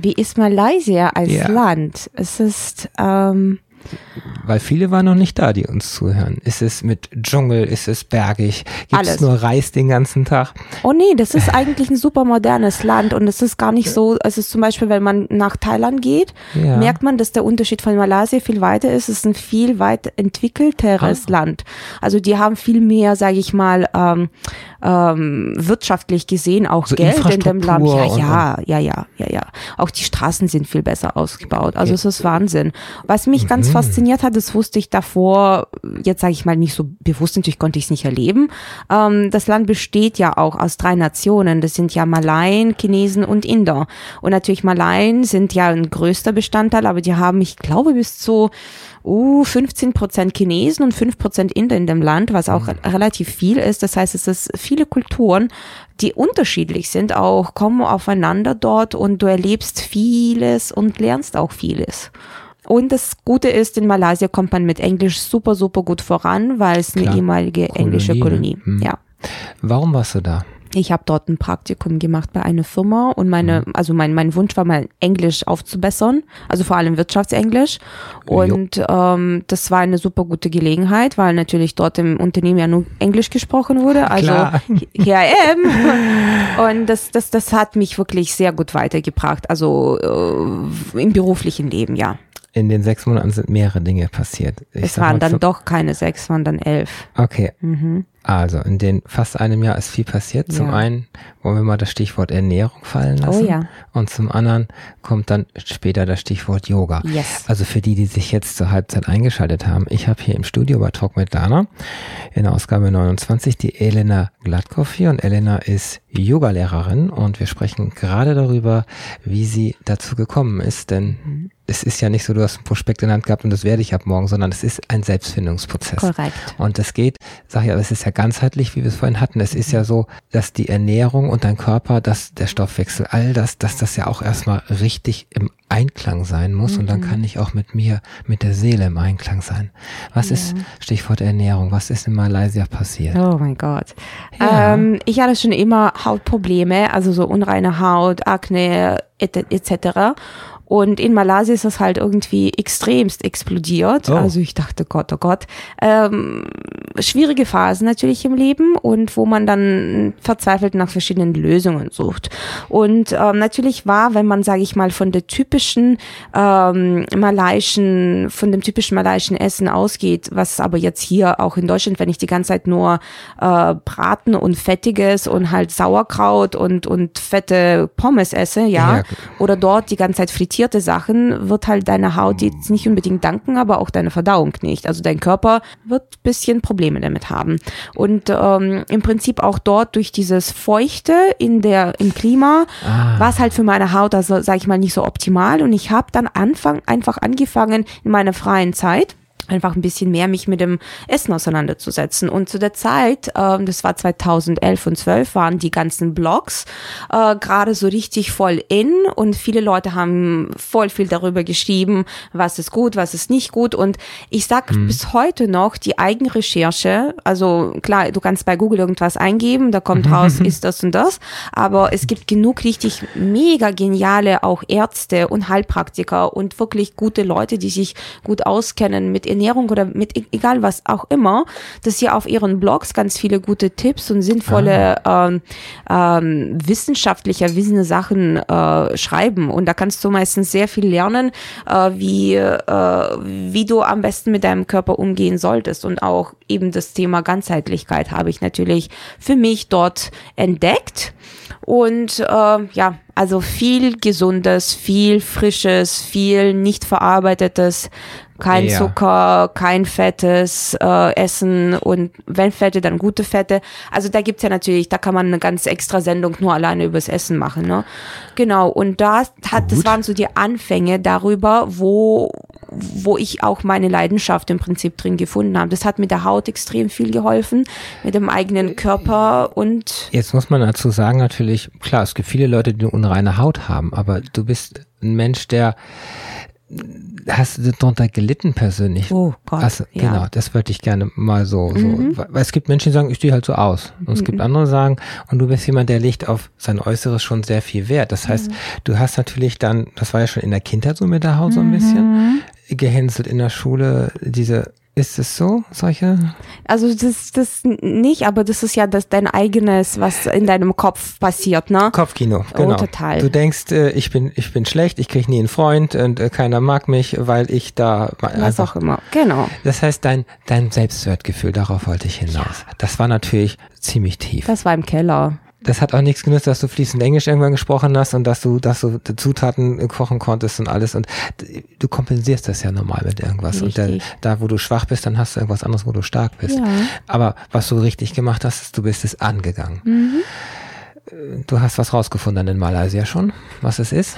Wie ist Malaysia als Ja. Land? Es ist, ähm, Weil viele waren noch nicht da, die uns zuhören. Ist es mit Dschungel, ist es bergig? Gibt es nur Reis den ganzen Tag? oh nee, das ist eigentlich ein super modernes Land und es ist gar nicht so, es ist zum Beispiel, wenn man nach Thailand geht, Ja. merkt man, dass der Unterschied von Malaysia viel weiter ist. Es ist ein viel weit entwickelteres Ah. Land. Also die haben viel mehr, sage ich mal, ähm, ähm, wirtschaftlich gesehen auch So Geld in dem Land. Ja, ja, ja, ja, ja, ja. Auch die Straßen sind viel besser ausgebaut. Also es ist Wahnsinn. Was mich Mhm. ganz fasziniert hat, das wusste ich davor, jetzt sage ich mal nicht so bewusst, natürlich konnte ich es nicht erleben. Ähm, das Land besteht ja auch aus drei Nationen. Das sind ja Malaien, Chinesen und Inder. Und natürlich Malaien sind ja ein größter Bestandteil, aber die haben, ich glaube, bis zu uh, 15 Prozent Chinesen und 5 Prozent Inder in dem Land, was auch relativ viel ist. Das heißt, es ist viele Kulturen, die unterschiedlich sind, auch kommen aufeinander dort und du erlebst vieles und lernst auch vieles. Und das Gute ist, in Malaysia kommt man mit Englisch super, super gut voran, weil es eine Klar. ehemalige englische Kolonie, Kolonie. ne? Hm. Ja. Warum warst du da? Ich habe dort ein Praktikum gemacht bei einer Firma und meine, Mhm. also mein, mein Wunsch war mal Englisch aufzubessern, also vor allem Wirtschaftsenglisch. Und ähm, das war eine super gute Gelegenheit, weil natürlich dort im Unternehmen ja nur Englisch gesprochen wurde. Also Klar. here I am. Und das, das, das hat mich wirklich sehr gut weitergebracht, also äh, im beruflichen Leben, ja. In den sechs Monaten sind mehrere Dinge passiert. Ich es waren dann doch keine sechs, waren dann elf. Okay. Also, in den fast einem Jahr ist viel passiert. Zum Ja. einen wollen wir mal das Stichwort Ernährung fallen lassen. Oh ja. Und zum anderen kommt dann später das Stichwort Yoga. Yes. Also für die, die sich jetzt zur Halbzeit eingeschaltet haben, ich habe hier im Studio bei Talk mit Dana in Ausgabe 29 die Elena Gladkow hier und Elena ist Yogalehrerin und wir sprechen gerade darüber, wie sie dazu gekommen ist, denn Mhm. Es ist ja nicht so, du hast ein Prospekt in der Hand gehabt und das werde ich ab morgen, sondern es ist ein Selbstfindungsprozess. Korrekt. Und es geht, sag ich ja, es ist ja ganzheitlich, wie wir es vorhin hatten. Es ist ja so, dass die Ernährung und dein Körper, dass der Stoffwechsel, all das, dass das ja auch erstmal richtig im Einklang sein muss. Und dann kann ich auch mit mir, mit der Seele im Einklang sein. Was ist, Stichwort Ernährung, was ist in Malaysia passiert? Oh mein Gott. Ja. Ähm, ich hatte schon immer Hautprobleme, also so unreine Haut, Akne et- etc. Und in Malaysia ist das halt irgendwie extremst explodiert. Oh. Also ich dachte, Gott, oh Gott. Ähm, schwierige Phasen natürlich im Leben und wo man dann verzweifelt nach verschiedenen Lösungen sucht. Und ähm, natürlich war, wenn man, sage ich mal, von der typischen ähm, malaiischen, von dem typischen malaiischen Essen ausgeht, was aber jetzt hier auch in Deutschland, wenn ich die ganze Zeit nur äh, Braten und Fettiges und halt Sauerkraut und, und fette Pommes esse, ja, Ja. oder dort die ganze Zeit frittierte Sachen, wird halt deine Haut jetzt nicht unbedingt danken, aber auch deine Verdauung nicht. Also dein Körper wird bisschen Probleme damit haben. Und ähm, im Prinzip auch dort durch dieses Feuchte in der, im Klima Ah. war es halt für meine Haut, also sage ich mal, nicht so optimal. Und ich habe dann Anfang, einfach angefangen in meiner freien Zeit einfach ein bisschen mehr mich mit dem Essen auseinanderzusetzen. Und zu der Zeit, ähm, das war 2011 und 12, waren die ganzen Blogs äh, gerade so richtig voll in und viele Leute haben voll viel darüber geschrieben, was ist gut, was ist nicht gut. Und ich sag bis heute noch, die Eigenrecherche, also klar, du kannst bei Google irgendwas eingeben, da kommt raus, ist das und das, aber es gibt genug richtig mega geniale auch Ärzte und Heilpraktiker und wirklich gute Leute, die sich gut auskennen mit Ernährung oder mit e- egal was auch immer, dass sie auf ihren Blogs ganz viele gute Tipps und sinnvolle Ah. ähm, ähm, wissenschaftlich erwiesene Sachen äh, schreiben. Und da kannst du meistens sehr viel lernen, äh, wie, äh, wie du am besten mit deinem Körper umgehen solltest. Und auch eben das Thema Ganzheitlichkeit habe ich natürlich für mich dort entdeckt. Und äh, ja, also viel Gesundes, viel Frisches, viel nicht verarbeitetes, kein Ja. Zucker, kein fettes äh, Essen und wenn Fette, dann gute Fette. Also da gibt's ja natürlich, da kann man eine ganz extra Sendung nur alleine übers Essen machen. Ne? Genau, und da hat, das waren so die Anfänge darüber, wo, wo ich auch meine Leidenschaft im Prinzip drin gefunden habe. Das hat mit der Haut extrem viel geholfen, mit dem eigenen Körper und Jetzt muss man dazu sagen, natürlich, klar, es gibt viele Leute, die eine unreine Haut haben, aber du bist ein Mensch, der hast du darunter gelitten persönlich? Oh Gott, also, ja. Genau, das wollte ich gerne mal so, so Mhm. weil es gibt Menschen, die sagen, ich stehe halt so aus. Und es gibt andere, die sagen, und du bist jemand, der legt auf sein Äußeres schon sehr viel Wert. Das Mhm. heißt, du hast natürlich dann, das war ja schon in der Kindheit so mit der Haut so ein Mhm. bisschen, gehänselt in der Schule, diese, ist es so, solche? Also das das nicht, aber das ist ja das dein eigenes, was in deinem Kopf passiert, ne? Kopfkino, Oh, genau. total. Du denkst, äh, ich bin, ich bin schlecht, ich krieg nie einen Freund und äh, keiner mag mich, weil ich da Was auch immer. Genau. Das heißt, dein, dein Selbstwertgefühl, darauf wollte ich hinaus. Das war natürlich ziemlich tief. Das war im Keller. Das hat auch nichts genützt, dass du fließend Englisch irgendwann gesprochen hast und dass du, dass du die Zutaten kochen konntest und alles und du kompensierst das ja normal mit irgendwas. Und Richtig. da, wo du schwach bist, dann hast du irgendwas anderes, wo du stark bist. Ja. Aber was du richtig gemacht hast, ist, du bist es angegangen. Mhm. Du hast was rausgefunden in Malaysia schon, was es ist,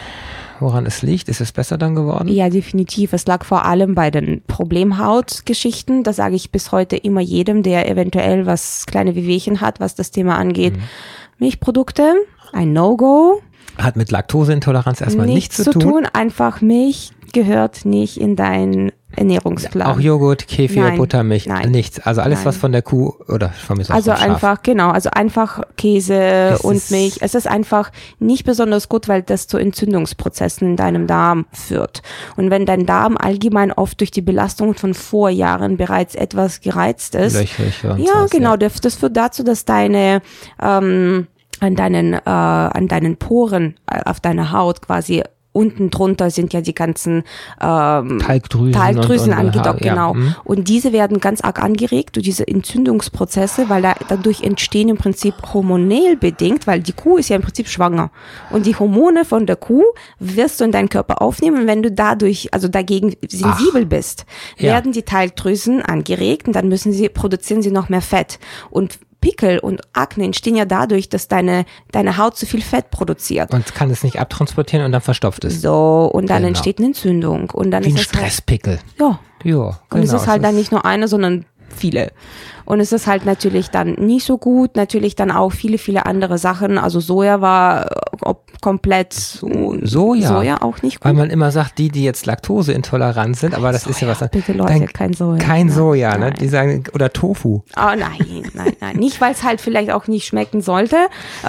woran es liegt. Ist es besser dann geworden? Ja, definitiv. Es lag vor allem bei den Problemhautgeschichten. Das sage ich bis heute immer jedem, der eventuell was kleine Wehwehchen hat, was das Thema angeht. Mhm. Milchprodukte, ein No-Go. Hat mit Laktoseintoleranz erstmal nichts, zu tun. Einfach Milch gehört nicht in deinen Ernährungsplan. Auch Joghurt, Kefir, Nein, Buttermilch, nein, nichts. Also alles, nein. was von der Kuh oder von mir Also einfach, genau, also einfach Käse Das und Milch. Es ist einfach nicht besonders gut, weil das zu Entzündungsprozessen in deinem Darm führt. Und wenn dein Darm allgemein oft durch die Belastung von Vorjahren bereits etwas gereizt ist, Löchrig und ja, sowas, genau, das, das führt dazu, dass deine ähm, an deinen äh, an deinen Poren äh, auf deiner Haut quasi unten drunter sind ja die ganzen ähm, Talgdrüsen. Talgdrüsen und, und, angedockt, ja, genau. hm. Und diese werden ganz arg angeregt durch diese Entzündungsprozesse, weil da, dadurch entstehen im Prinzip hormonell bedingt, weil die Kuh ist ja im Prinzip schwanger. Und die Hormone von der Kuh wirst du in deinen Körper aufnehmen. Und wenn du dadurch, also dagegen sensibel bist, Ja. werden die Talgdrüsen angeregt und dann müssen sie, produzieren sie noch mehr Fett. Und Pickel und Akne entstehen ja dadurch, dass deine, deine Haut zu viel Fett produziert. Und kann es nicht abtransportieren und dann verstopft es. So, und dann Genau. entsteht eine Entzündung. Und dann Wie ein ist es halt, Stresspickel. ja, Ja, und genau. es ist halt dann nicht nur eine, sondern viele. Und es ist halt natürlich dann nicht so gut. Natürlich dann auch viele, viele andere Sachen. Also Soja war äh, komplett Soja. Soja auch nicht Weil gut. man immer sagt, die, die jetzt laktoseintolerant sind, aber das ist ja was. bitte Leute, kein Soja. Kein Nein, Soja, ne? nein. Die sagen, oder Tofu. Oh nein, nein, nein. Nicht, weil es halt vielleicht auch nicht schmecken sollte.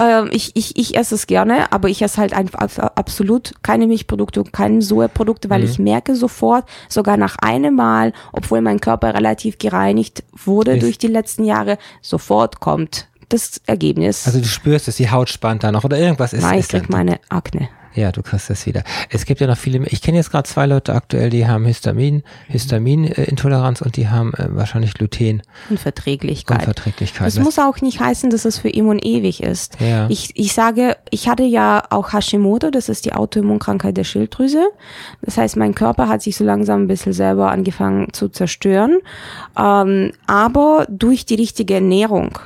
Ähm, ich, ich, ich esse es gerne, aber ich esse halt einfach abs- absolut keine Milchprodukte und keine Sojaprodukte, weil Mhm. ich merke sofort, sogar nach einem Mal, obwohl mein Körper relativ gereinigt wurde Ist- durch die letzten Jahre, sofort kommt das Ergebnis. Also du spürst es, die Haut spannt da noch oder irgendwas ist. nein, ich ist krieg meine Akne. Ja, du kriegst das wieder. Es gibt ja noch viele, ich kenne jetzt gerade zwei Leute aktuell, die haben Histamin, Histaminintoleranz und die haben äh, wahrscheinlich Gluten Unverträglichkeit. Unverträglichkeit. Das muss auch nicht heißen, dass es für immer und ewig ist. Ja. Ich, ich sage, ich hatte ja auch Hashimoto, das ist die Autoimmunkrankheit der Schilddrüse. Das heißt, mein Körper hat sich so langsam ein bisschen selber angefangen zu zerstören. Ähm, aber durch die richtige Ernährung,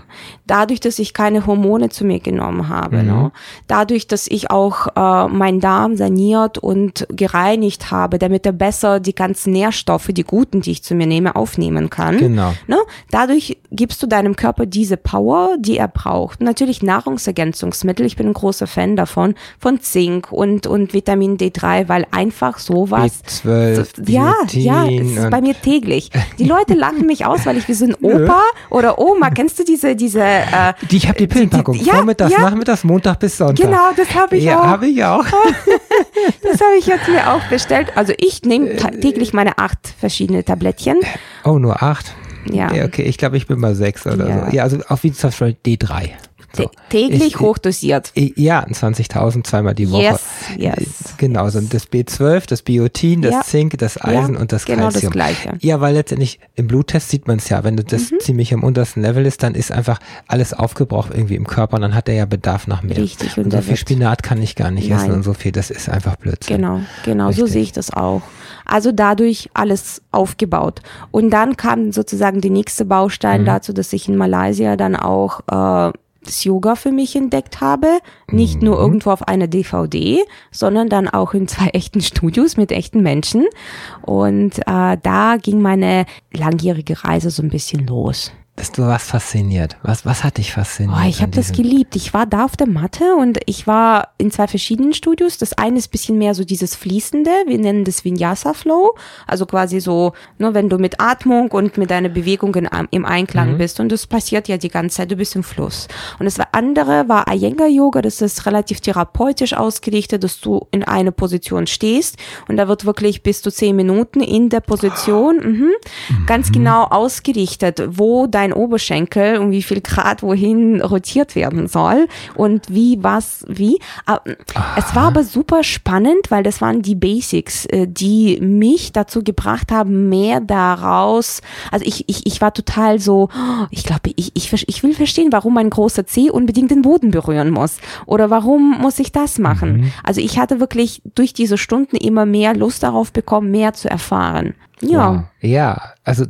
dadurch, dass ich keine Hormone zu mir genommen habe, Mhm. ne? dadurch, dass ich auch äh, meinen Darm saniert und gereinigt habe, damit er besser die ganzen Nährstoffe, die guten, die ich zu mir nehme, aufnehmen kann. Genau. Ne? Dadurch gibst du deinem Körper diese Power, die er braucht. Natürlich Nahrungsergänzungsmittel, ich bin ein großer Fan davon, von Zink und, und Vitamin D3, weil einfach sowas. B12, ja, Biotin ja, es ist bei mir täglich. Die Leute lachen mich aus, weil ich wie so ein Opa oder Oma, kennst du diese, diese äh, Die, ich habe die Pillenpackung. die- ja, Vormittags, ja. Nachmittags, Montag bis Sonntag. Genau, das habe ich ja, auch. habe ich auch. Das habe ich jetzt mir auch bestellt. Also ich nehme ta- täglich meine acht verschiedene Tablettchen. Oh, nur acht. Ja. okay, ich glaube, ich bin mal sechs oder Ja. so. Ja, also auf zum Beispiel D3. So. Tä- Täglich Ich- hochdosiert. Ja, 20.000 zweimal die Woche. Yes, yes. Genau, so das B12, das Biotin, das Ja. Zink, das Eisen Ja, und das genau das Calcium. Gleiche. Ja, weil letztendlich im Bluttest sieht man es ja, wenn du das Mhm. ziemlich am untersten Level ist, dann ist einfach alles aufgebraucht irgendwie im Körper und dann hat er ja Bedarf nach mehr. Richtig, und Und so viel Spinat kann ich gar nicht essen Nein. und so viel, das ist einfach Blödsinn. Genau, genau, so Richtig. sehe ich das auch. Also dadurch alles aufgebaut. Und dann kam sozusagen der nächste Baustein Mhm. dazu, dass ich in Malaysia dann auch äh, das Yoga für mich entdeckt habe. Nicht Mhm. nur irgendwo auf einer DVD, sondern dann auch in zwei echten Studios mit echten Menschen. Und äh, da ging meine langjährige Reise so ein bisschen los. Das, du warst fasziniert. Was, was hat dich fasziniert? Oh, ich habe das geliebt. Ich war da auf der Matte und ich war in zwei verschiedenen Studios. Das eine ist bisschen mehr so dieses Fließende. Wir nennen das Vinyasa Flow. Also quasi so, nur wenn du mit Atmung und mit deiner Bewegung in, im Einklang Mhm. bist. Und das passiert ja die ganze Zeit. Du bist im Fluss. Und das andere war Iyengar Yoga. Das ist relativ therapeutisch ausgerichtet, dass du in eine Position stehst. Und da wird wirklich bis zu zehn Minuten in der Position mhm, ganz genau ausgerichtet, wo dein Oberschenkel und wie viel Grad wohin rotiert werden soll und wie, was, wie. Aber Es war aber super spannend, weil das waren die Basics, äh, die mich dazu gebracht haben, mehr daraus, also ich, ich, ich war total so, ich glaube, ich, ich, ich will verstehen, warum ein großer C unbedingt den Boden berühren muss oder warum muss ich das machen. Also ich hatte wirklich durch diese Stunden immer mehr Lust darauf bekommen, mehr zu erfahren. Ja. Wow. Ja, also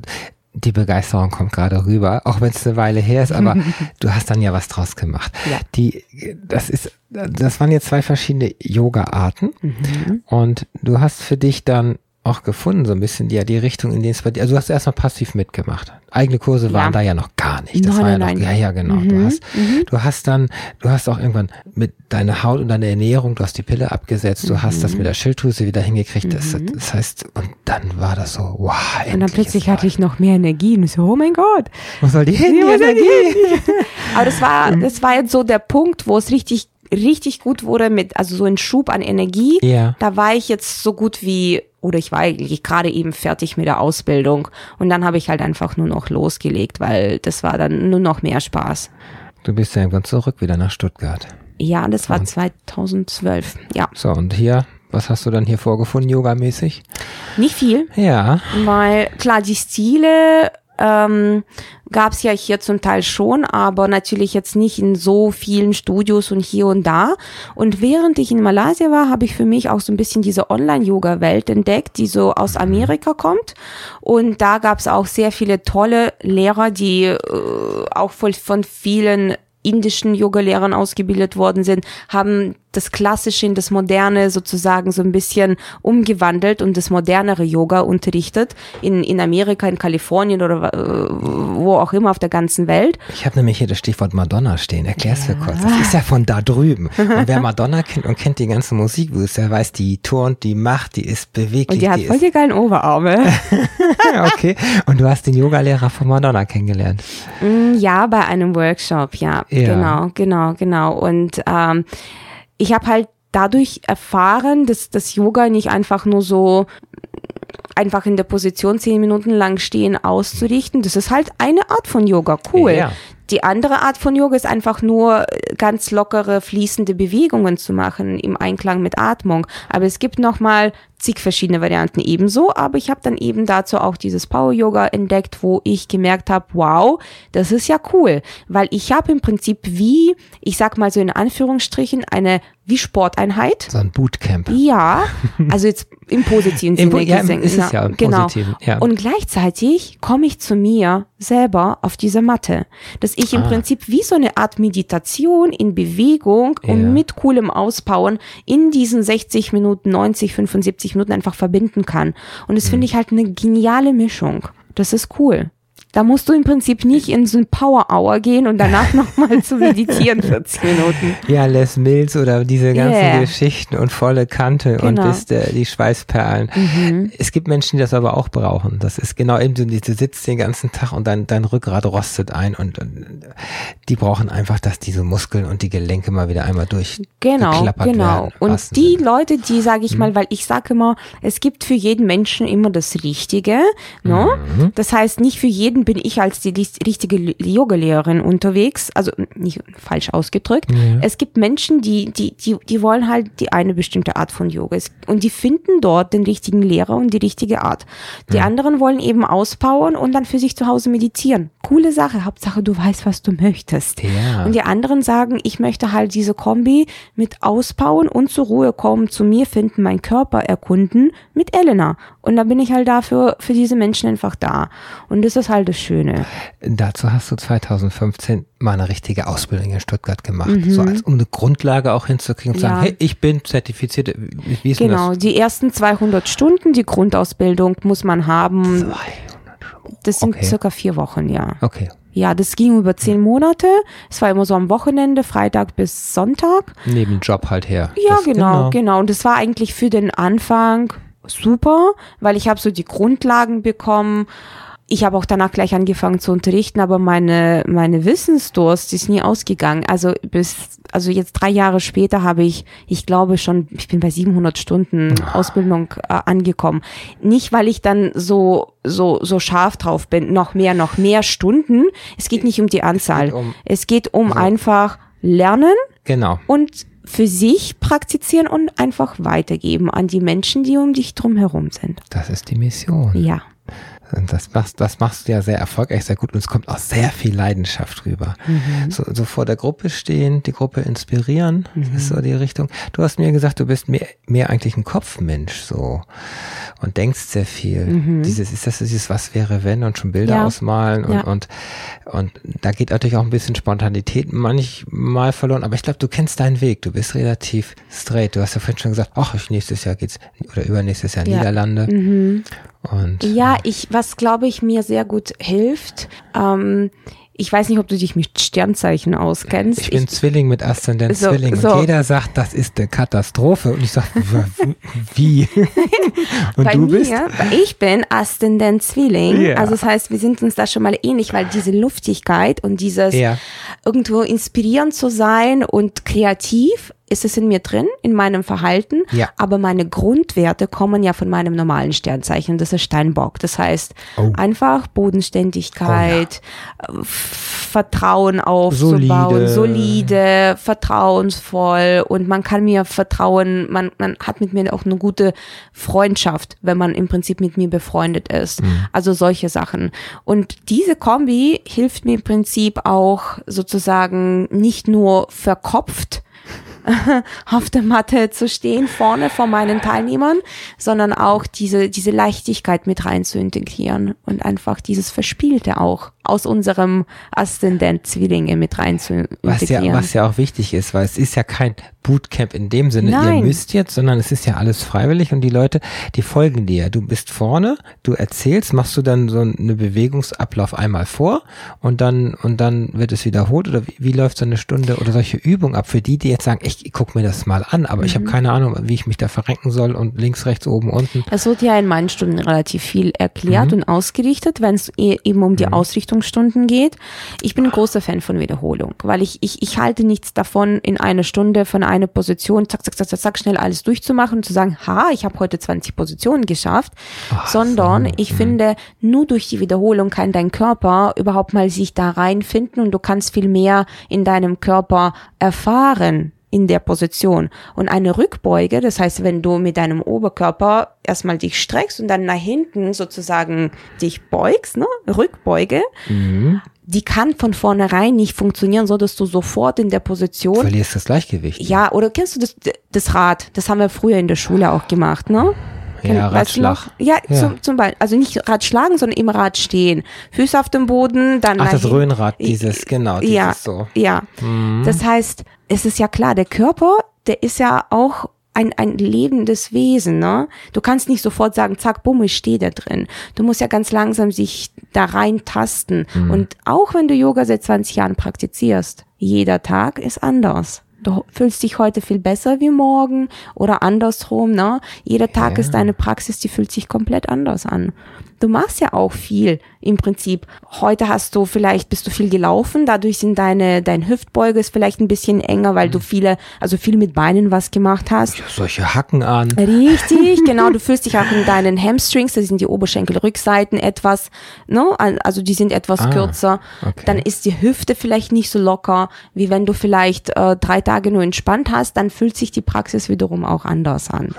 die Begeisterung kommt gerade rüber, auch wenn es eine Weile her ist, aber du hast dann ja was draus gemacht. Ja. Die, das ist, das waren jetzt zwei verschiedene Yoga-Arten Mhm. und du hast für dich dann auch gefunden, so ein bisschen, ja, die Richtung, in die es bei dir, also du hast erstmal passiv mitgemacht. Eigene Kurse waren Ja. da ja noch gar nicht. Das Nein, war ja noch, nein. ja, ja, genau. Du hast, du hast dann, du hast auch irgendwann mit deiner Haut und deiner Ernährung, du hast die Pille abgesetzt, du hast das Mhm. mit der Schilddrüse wieder hingekriegt. Das, das heißt, und dann war das so, wow, Und dann endlich plötzlich hatte ich noch mehr Energie und ich so, oh mein Gott. Wo soll die hin? Die die Energie? Aber das war, das war jetzt so der Punkt, wo es richtig, richtig gut wurde mit, also so ein Schub an Energie. Ja. Da war ich jetzt so gut wie, oder ich war eigentlich gerade eben fertig mit der Ausbildung. Und dann habe ich halt einfach nur noch losgelegt, weil das war dann nur noch mehr Spaß. Du bist ja irgendwann zurück wieder nach Stuttgart. Ja, das war 2012. Ja, So, und hier, was hast du dann hier vorgefunden, yogamäßig? nicht viel. Ja. Weil klar, die Stile ähm, gab es ja hier zum Teil schon, aber natürlich jetzt nicht in so vielen Studios und hier und da. Und während ich in Malaysia war, habe ich für mich auch so ein bisschen diese Online-Yoga-Welt entdeckt, die so aus Amerika kommt. Und da gab es auch sehr viele tolle Lehrer, die äh, auch voll von vielen indischen Yoga-Lehrern ausgebildet worden sind, haben das Klassische in das Moderne sozusagen so ein bisschen umgewandelt und das modernere Yoga unterrichtet in, in Amerika, in Kalifornien oder äh, wo auch immer auf der ganzen Welt. Ich habe nämlich hier das Stichwort Madonna stehen. Erklär's mir kurz. Das ist ja von da drüben. Und wer Madonna kennt und kennt die ganzen Musikvideos, der weiß, die turnt, die macht, die ist beweglich. Und die hat voll ist, die geilen Oberarme. okay. Und du hast den Yogalehrer von Madonna kennengelernt. Mm, Ja, bei einem Workshop, ja. Ja. Genau, genau, genau. Und ähm, ich habe halt dadurch erfahren, dass das Yoga nicht einfach nur so einfach in der Position zehn Minuten lang stehen auszurichten. Das ist halt eine Art von Yoga, cool. Ja. Die andere Art von Yoga ist einfach nur äh, ganz lockere, fließende Bewegungen zu machen im Einklang mit Atmung. Aber es gibt nochmal zig verschiedene Varianten ebenso. Aber ich habe dann eben dazu auch dieses Power Yoga entdeckt, wo ich gemerkt habe, wow, das ist ja cool. Weil ich habe im Prinzip wie, ich sag mal so in Anführungsstrichen, eine wie Sporteinheit. So ein Bootcamp. Ja, also jetzt im positiven Im Sinne Po- ja, im- ist es ja im genau. Positiven, ja. Und gleichzeitig komme ich zu mir selber auf diese Matte, dass ich im Ah. Prinzip wie so eine Art Meditation in Bewegung und mit coolem Auspowern in diesen 60 Minuten, 90, 75 Minuten einfach verbinden kann. Und das Mhm. finde ich halt eine geniale Mischung. Das ist cool. Da musst du im Prinzip nicht in so ein Power Hour gehen und danach nochmal zu meditieren für zehn Minuten. Ja, Les Mills oder diese ganzen Yeah. Geschichten und volle Kante und Genau. bis der, die Schweißperlen. Es gibt Menschen, die das aber auch brauchen. Das ist genau eben so, du sitzt den ganzen Tag und dein, dein Rückgrat rostet ein und, und die brauchen einfach, dass diese Muskeln und die Gelenke mal wieder einmal durch Genau, genau. werden. Und die Sinne. Leute, die sage ich mal, weil ich sage immer, es gibt für jeden Menschen immer das Richtige. Ne? Das heißt, nicht für jeden bin ich als die richtige Yogalehrerin unterwegs. Also nicht falsch ausgedrückt. Es gibt Menschen, die, die, die, die wollen halt die eine bestimmte Art von Yoga. Und die finden dort den richtigen Lehrer und die richtige Art. Die anderen wollen eben auspowern und dann für sich zu Hause meditieren. Coole Sache. Hauptsache, du weißt, was du möchtest. Ja. Und die anderen sagen, ich möchte halt diese Kombi mit ausbauen und zur Ruhe kommen, zu mir finden, meinen Körper erkunden mit Elena. Und da bin ich halt dafür, für diese Menschen einfach da. Und das ist halt das Schöne. Dazu hast du 2015 mal eine richtige Ausbildung in Stuttgart gemacht, Mhm. so als um eine Grundlage auch hinzukriegen und zu Ja. sagen, hey, ich bin zertifiziert. Wie, ist Genau, das? die ersten 200 Stunden, die Grundausbildung muss man haben. Das sind Okay. circa vier Wochen, ja. Okay, Ja, das ging über zehn Monate. Es war immer so am Wochenende, Freitag bis Sonntag. neben Job halt her. Ja, Das- genau, genau. Und das war eigentlich für den Anfang super, weil ich habe so die Grundlagen bekommen. Ich habe auch danach gleich angefangen zu unterrichten, aber meine meine Wissensdurst ist nie ausgegangen. Also bis also jetzt drei Jahre später habe ich, ich glaube schon, ich bin bei 700 Stunden Ausbildung äh, angekommen. Nicht, weil ich dann so so so scharf drauf bin, noch mehr, noch mehr Stunden. Es geht nicht um die Anzahl. um- es geht um einfach lernen Genau. und für sich praktizieren und einfach weitergeben an die Menschen, die um dich drum herum sind. Das ist die Mission. Ja. Und das machst, das machst du ja sehr erfolgreich, sehr gut und es kommt auch sehr viel Leidenschaft rüber. Mhm. So, so vor der Gruppe stehen, die Gruppe inspirieren, das ist so die Richtung. Du hast mir gesagt, du bist mehr, mehr eigentlich ein Kopfmensch so und denkst sehr viel. Dieses, ist das dieses Was wäre wenn und schon Bilder Mhm. Ja. ausmalen und, Ja. und, und da geht natürlich auch ein bisschen Spontanität manchmal verloren, aber ich glaube, du kennst deinen Weg, du bist relativ straight. Du hast ja vorhin schon gesagt, ach, ich nächstes Jahr geht's oder übernächstes Jahr Ja. Mhm. Niederlande. Und Ja, ich, was glaube ich mir sehr gut hilft, ähm, ich weiß nicht, ob du dich mit Sternzeichen auskennst. Ich bin Zwilling mit Aszendent So- Zwilling so. und jeder sagt, das ist eine Katastrophe und ich sage, wie? und bei du mir, bist? ich bin Aszendent Zwilling. Ja. Also das heißt, wir sind uns da schon mal ähnlich, weil diese Luftigkeit und dieses Ja. irgendwo inspirierend zu sein und kreativ ist es in mir drin, in meinem Verhalten. Ja. Aber meine Grundwerte kommen ja von meinem normalen Sternzeichen. Das ist Steinbock. Das heißt, Oh. einfach Bodenständigkeit, äh, Vertrauen aufzubauen, Solide. solide, vertrauensvoll und man kann mir vertrauen, man, man hat mit mir auch eine gute Freundschaft, wenn man im Prinzip mit mir befreundet ist. Also solche Sachen. Und diese Kombi hilft mir im Prinzip auch sozusagen nicht nur verkopft, auf der Matte zu stehen, vorne vor meinen Teilnehmern, sondern auch diese, diese Leichtigkeit mit rein zu integrieren und einfach dieses Verspielte auch aus unserem Aszendent Zwillinge mit rein zu Was ja, integrieren. was ja auch wichtig ist, weil es ist ja kein Bootcamp in dem Sinne, ihr Nein. müsst jetzt, sondern es ist ja alles freiwillig und die Leute, die folgen dir. Du bist vorne, du erzählst, machst du dann so eine Bewegungsablauf einmal vor und dann, und dann wird es wiederholt oder wie, wie läuft so eine Stunde oder solche Übungen ab für die, die jetzt sagen, ich, guck mir das mal an, aber ich Mhm. habe keine Ahnung, wie ich mich da verrenken soll und links, rechts, oben, unten. Es wird ja in meinen Stunden relativ viel erklärt und ausgerichtet, wenn es e- eben um die Ausrichtungsstunden geht. Ich bin ein großer Fan von Wiederholung, weil ich, ich, ich halte nichts davon, in einer Stunde von einer Position, zack, zack, zack, zack, zack, schnell alles durchzumachen und zu sagen, ha, ich habe heute 20 Positionen geschafft, sondern ich finde, nur durch die Wiederholung kann dein Körper überhaupt mal sich da reinfinden und du kannst viel mehr in deinem Körper erfahren in der Position. Und eine Rückbeuge, das heißt, wenn du mit deinem Oberkörper erstmal dich streckst und dann nach hinten sozusagen dich beugst, ne? Rückbeuge, die kann von vornherein nicht funktionieren, so dass du sofort in der Position verlierst das Gleichgewicht. ja, oder kennst du das, das Rad? Das haben wir früher in der Schule auch gemacht, ne? Ja? Radschlag. Ja, Ja. Zum, zum Beispiel. Also nicht Rad schlagen, sondern im Rad stehen. Füße auf dem Boden, dann. Ach, das nach hin- Röhnrad, dieses, genau, dieses ja, so. Ja. Das heißt, es ist ja klar, der Körper, der ist ja auch ein, ein lebendes Wesen, ne? Du kannst nicht sofort sagen, zack, bumm, ich stehe da drin. Du musst ja ganz langsam sich da reintasten. Mhm. Und auch wenn du Yoga seit 20 Jahren praktizierst, jeder Tag ist anders. Du fühlst dich heute viel besser wie morgen oder andersrum, ne? Jeder Tag ja. ist deine Praxis, die fühlt sich komplett anders an du machst ja auch viel im Prinzip. Heute hast du vielleicht, bist du viel gelaufen, dadurch sind deine, dein Hüftbeuge ist vielleicht ein bisschen enger, weil du mhm. viele, also viel mit Beinen was gemacht hast. Ja, solche Hacken an. Richtig, genau. Du fühlst dich auch in deinen Hamstrings, das sind die Oberschenkelrückseiten etwas, ne, also die sind etwas ah, kürzer. Okay. Dann ist die Hüfte vielleicht nicht so locker, wie wenn du vielleicht äh, drei Tage nur entspannt hast, dann fühlt sich die Praxis wiederum auch anders an.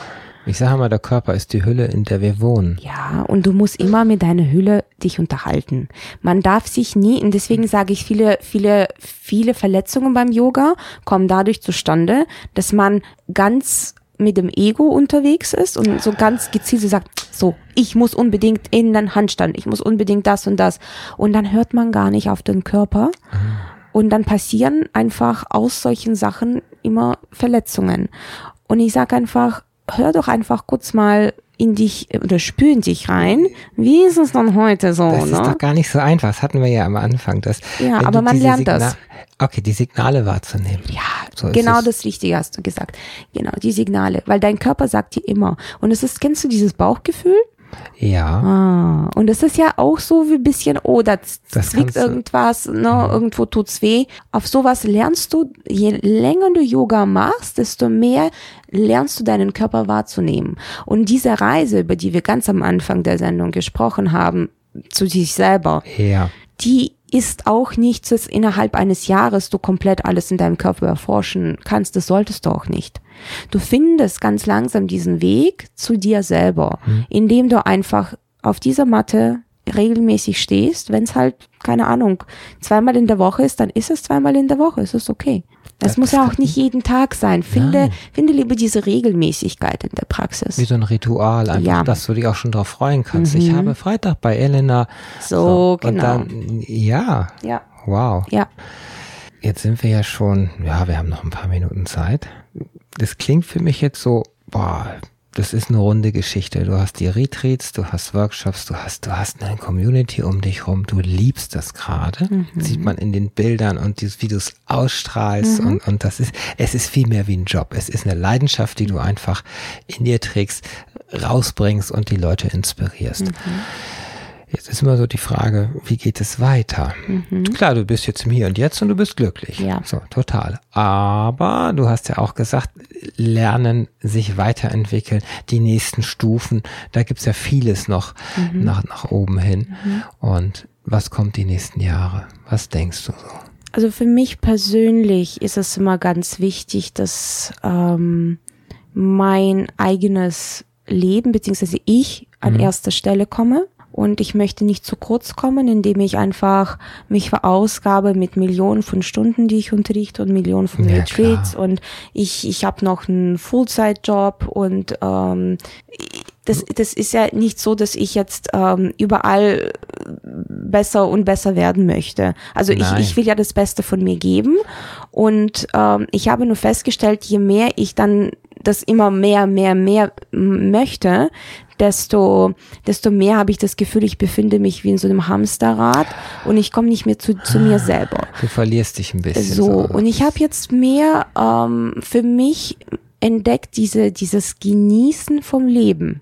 Ich sage mal, der Körper ist die Hülle, in der wir wohnen. Ja, und du musst immer mit deiner Hülle dich unterhalten. Man darf sich nie, und deswegen sage ich, viele, viele, viele Verletzungen beim Yoga kommen dadurch zustande, dass man ganz mit dem Ego unterwegs ist und so ganz gezielt sagt, so, ich muss unbedingt in den Handstand, ich muss unbedingt das und das. Und dann hört man gar nicht auf den Körper. Mhm. Und dann passieren einfach aus solchen Sachen immer Verletzungen. Und ich sage einfach, hör doch einfach kurz mal in dich oder spür in dich rein. Wie ist es dann heute so? Das ne? ist doch gar nicht so einfach. Das hatten wir ja am Anfang. Dass, ja, aber man lernt Signa das. Okay, die Signale wahrzunehmen. Ja, so genau das Richtige hast du gesagt. Genau, die Signale. Weil dein Körper sagt dir immer. Und es ist, kennst du dieses Bauchgefühl? Ja. Ah, und es ist ja auch so wie ein bisschen, oh, da zwickt irgendwas, ne, ja. irgendwo tut's weh. Auf sowas lernst du, je länger du Yoga machst, desto mehr lernst du deinen Körper wahrzunehmen. Und diese Reise, über die wir ganz am Anfang der Sendung gesprochen haben, zu sich selber, ja. die ist auch nichts, dass innerhalb eines Jahres du komplett alles in deinem Körper erforschen kannst. Das solltest du auch nicht. Du findest ganz langsam diesen Weg zu dir selber, mhm. indem du einfach auf dieser Matte regelmäßig stehst, wenn es halt, keine Ahnung, zweimal in der Woche ist, dann ist es zweimal in der Woche, es ist okay. Das, das muss ja auch nicht jeden Tag sein. Finde, finde lieber diese Regelmäßigkeit in der Praxis. Wie so ein Ritual, einfach, ja. dass du dich auch schon darauf freuen kannst. Mhm. Ich habe Freitag bei Elena. So, so genau. Und dann, ja. Ja. Wow. Ja. Jetzt sind wir ja schon, ja, wir haben noch ein paar Minuten Zeit. Das klingt für mich jetzt so, boah, das ist eine runde Geschichte. Du hast die Retreats, du hast Workshops, du hast, du hast eine Community um dich rum. Du liebst das gerade. Mhm. Sieht man in den Bildern und dieses, wie du es ausstrahlst mhm. und, und das ist, es ist viel mehr wie ein Job. Es ist eine Leidenschaft, die du einfach in dir trägst, rausbringst und die Leute inspirierst. Mhm. Jetzt ist immer so die Frage, wie geht es weiter? Mhm. Klar, du bist jetzt im Hier und Jetzt und du bist glücklich. Ja. So, total. Aber du hast ja auch gesagt, lernen, sich weiterentwickeln, die nächsten Stufen, da gibt's ja vieles noch mhm. nach, nach oben hin. Mhm. Und was kommt die nächsten Jahre? Was denkst du so? Also für mich persönlich ist es immer ganz wichtig, dass ähm, mein eigenes Leben, beziehungsweise ich an mhm. erster Stelle komme und ich möchte nicht zu kurz kommen, indem ich einfach mich verausgabe mit Millionen von Stunden, die ich unterrichte und Millionen von ja, Retreats klar. und ich, ich habe noch einen Fullzeit-Job und ähm, das, das ist ja nicht so, dass ich jetzt ähm, überall besser und besser werden möchte. Also ich, ich will ja das Beste von mir geben und ähm, ich habe nur festgestellt, je mehr ich dann das immer mehr, mehr, mehr möchte, desto, desto mehr habe ich das Gefühl, ich befinde mich wie in so einem Hamsterrad und ich komme nicht mehr zu, zu mir selber. Du verlierst dich ein bisschen. So, so. und ich habe jetzt mehr ähm, für mich entdeckt, diese, dieses Genießen vom Leben.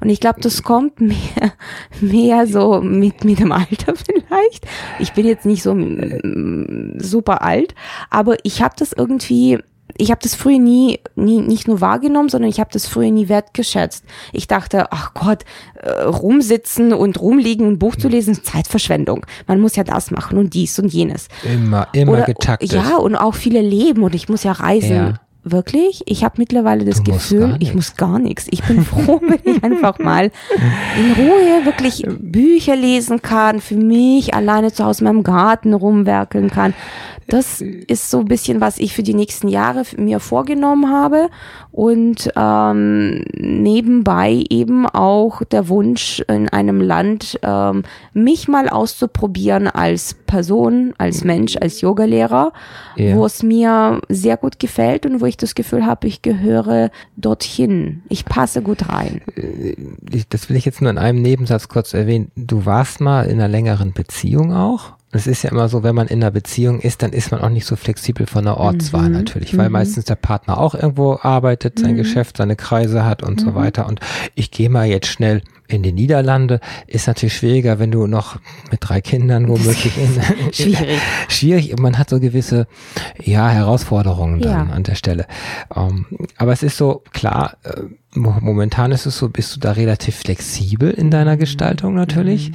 Und ich glaube, das kommt mehr, mehr so mit, mit dem Alter vielleicht. Ich bin jetzt nicht so mm, super alt, aber ich habe das irgendwie ich habe das früher nie, nie, nicht nur wahrgenommen, sondern ich habe das früher nie wertgeschätzt. Ich dachte, ach Gott, äh, rumsitzen und rumliegen und Buch zu lesen ist Zeitverschwendung. Man muss ja das machen und dies und jenes. Immer, immer Oder, getaktet. Ja, und auch viele leben und ich muss ja reisen. Ja. Wirklich? Ich habe mittlerweile das du Gefühl, ich muss gar nichts. Ich bin froh, wenn ich einfach mal in Ruhe wirklich Bücher lesen kann, für mich alleine zu Hause in meinem Garten rumwerkeln kann. Das ist so ein bisschen, was ich für die nächsten Jahre mir vorgenommen habe. Und ähm, nebenbei eben auch der Wunsch in einem Land, ähm, mich mal auszuprobieren als Person, als Mensch, als Yogalehrer, Ja. wo es mir sehr gut gefällt und wo ich das Gefühl habe, ich gehöre dorthin. Ich passe gut rein. ich, das will ich jetzt nur in einem Nebensatz kurz erwähnen. Du warst mal in einer längeren Beziehung auch. Es ist ja immer so, wenn man in einer Beziehung ist, dann ist man auch nicht so flexibel von der Ortswahl natürlich, weil meistens der Partner auch irgendwo arbeitet, sein Geschäft, seine Kreise hat und so weiter. Und ich gehe mal jetzt schnell in die Niederlande, ist natürlich schwieriger, wenn du noch mit drei Kindern womöglich in, Schwierig. schwierig. und Man hat so gewisse, ja, Herausforderungen dann Ja. an der Stelle. Ähm, aber es ist so, klar, äh, mo- momentan ist es so, bist du da relativ flexibel in deiner Gestaltung natürlich.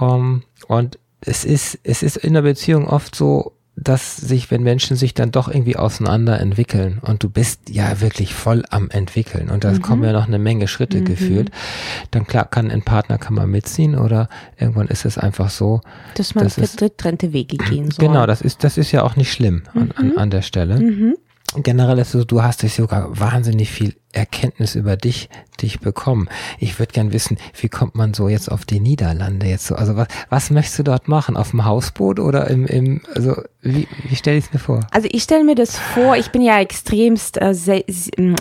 Ähm, und es ist, es ist in der Beziehung oft so, dass sich, wenn Menschen sich dann doch irgendwie auseinander entwickeln und du bist ja wirklich voll am entwickeln und da kommen ja noch eine Menge Schritte gefühlt, dann klar kann ein Partner kann man mitziehen oder irgendwann ist es einfach so, Dass man Das für ist- getrennte Wege gehen soll. Genau, das ist, das ist ja auch nicht schlimm an, an, an der Stelle. Generell ist es so, du hast durch sogar wahnsinnig viel Erkenntnis über dich, dich bekommen. Ich würde gern wissen, wie kommt man so jetzt auf die Niederlande jetzt so? Also was, was möchtest du dort machen? Auf dem Hausboot oder im, im also wie, wie stell ich es mir vor? Also ich stelle mir das vor, ich bin ja extremst, äh, se- s- ähm,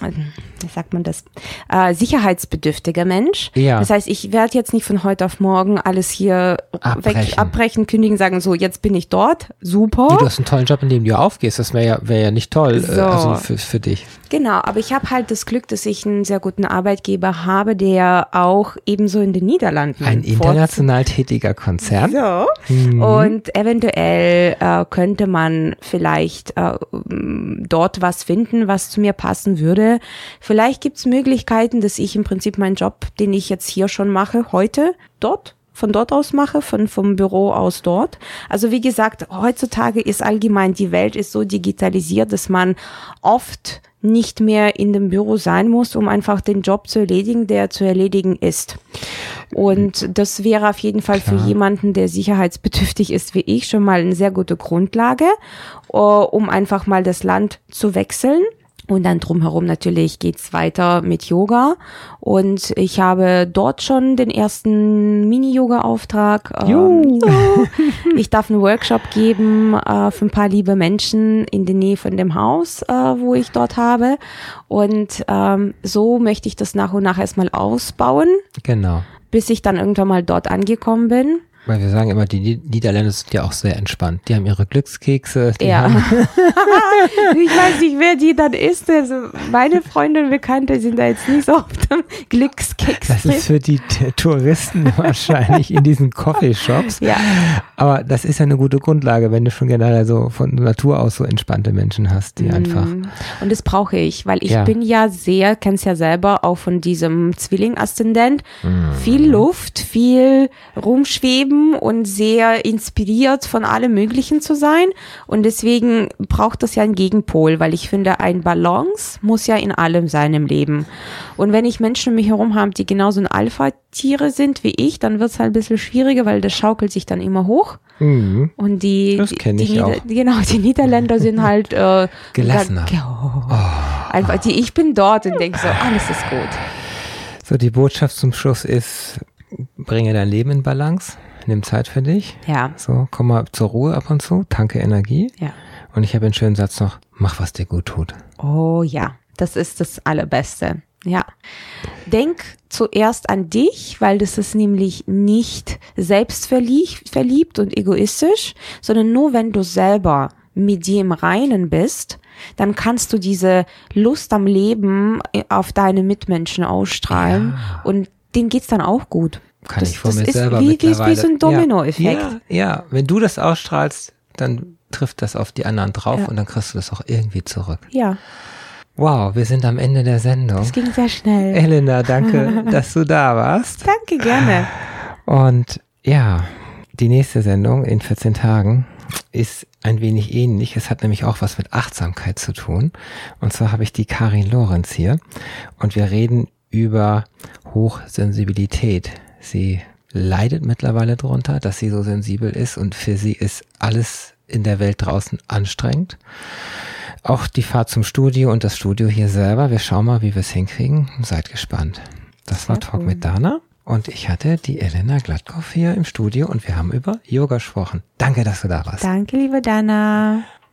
wie sagt man das, äh, sicherheitsbedürftiger Mensch. Ja. Das heißt, ich werde jetzt nicht von heute auf morgen alles hier Abbrechen. weg abbrechen, kündigen, sagen so, jetzt bin ich dort, super. Du hast einen tollen Job, in dem du aufgehst. Das wäre ja, wäre ja nicht toll, äh, So. also für, für dich. Genau, aber ich habe halt das Glück, dass ich einen sehr guten Arbeitgeber habe, der auch ebenso in den Niederlanden Ein international tätiger Konzern. So. Und eventuell äh, könnte man vielleicht äh, dort was finden, was zu mir passen würde. Vielleicht gibt es Möglichkeiten, dass ich im Prinzip meinen Job, den ich jetzt hier schon mache, heute dort von dort aus mache, von, vom Büro aus dort. Also wie gesagt, heutzutage ist allgemein, die Welt ist so digitalisiert, dass man oft nicht mehr in dem Büro sein muss, um einfach den Job zu erledigen, der zu erledigen ist. Und das wäre auf jeden Fall Klar. für jemanden, der sicherheitsbedürftig ist wie ich, schon mal eine sehr gute Grundlage, äh, um einfach mal das Land zu wechseln. Und dann drumherum natürlich geht's weiter mit Yoga. Und ich habe dort schon den ersten Mini-Yoga-Auftrag. Ähm. Ich darf einen Workshop geben äh, für ein paar liebe Menschen in der Nähe von dem Haus, äh, wo ich dort habe. Und ähm, so möchte ich das nach und nach erstmal ausbauen, Genau. bis ich dann irgendwann mal dort angekommen bin. Weil wir sagen immer, die Nied- Niederländer sind ja auch sehr entspannt. Die haben ihre Glückskekse. Ja. ich weiß nicht, wer die dann ist. Also meine Freunde und Bekannte sind da jetzt nicht so auf dem Glückskeks Das ist für die Touristen wahrscheinlich in diesen Coffeeshops. Ja. Aber das ist ja eine gute Grundlage, wenn du schon generell so von Natur aus so entspannte Menschen hast, die einfach. Und das brauche ich, weil ich Ja. bin ja sehr, kennst ja selber auch von diesem Zwilling-Aszendent. Mhm. Viel Luft, viel rumschweben und sehr inspiriert von allem Möglichen zu sein. Und deswegen braucht das ja einen Gegenpol, weil ich finde, ein Balance muss ja in allem sein im Leben. Und wenn ich Menschen um mich herum habe, die genauso ein Alpha-Tiere sind wie ich, dann wird es halt ein bisschen schwieriger, weil das schaukelt sich dann immer hoch. Mhm. Und die, Das die- kenn die ich auch. Genau, die Niederländer sind halt äh, Gelassener. Ja, oh. Einfach, die, ich bin dort und denke so, alles ist gut. So, die Botschaft zum Schluss ist, bringe dein Leben in Balance, nimm Zeit für dich. Ja, So, komm mal zur Ruhe ab und zu, tanke Energie. ja. Und ich habe einen schönen Satz noch, mach, was dir gut tut. Oh ja, das ist das Allerbeste. Ja. Denk zuerst an dich, weil das ist nämlich nicht selbstverliebt verliebt und egoistisch, sondern nur wenn du selber mit dir im Reinen bist, dann kannst du diese Lust am Leben äh, auf deine Mitmenschen ausstrahlen und denen geht's dann auch gut. Kann Das- ich von mir ist selber wie- wie- wie mittlerweile. so ein Dominoeffekt. Ja, ja, ja, wenn du das ausstrahlst, dann trifft das auf die anderen drauf Ja. und dann kriegst du das auch irgendwie zurück. Ja, Wow, wir sind am Ende der Sendung. es ging sehr schnell. Elena, danke, dass du da warst. Danke, gerne. Und ja, die nächste Sendung in 14 Tagen ist ein wenig ähnlich. Es hat nämlich auch was mit Achtsamkeit zu tun. Und zwar habe ich die Karin Lorenz hier und wir reden über Hochsensibilität. Sie leidet mittlerweile darunter, dass sie so sensibel ist und für sie ist alles in der Welt draußen anstrengend. Auch die Fahrt zum Studio und das Studio hier selber. Wir schauen mal, wie wir es hinkriegen. Seid gespannt. Das war Sehr Talk cool. mit Dana. Und ich hatte die Elena Gladkoff hier im Studio und wir haben über Yoga gesprochen. Danke, dass du da warst. Danke, liebe Dana.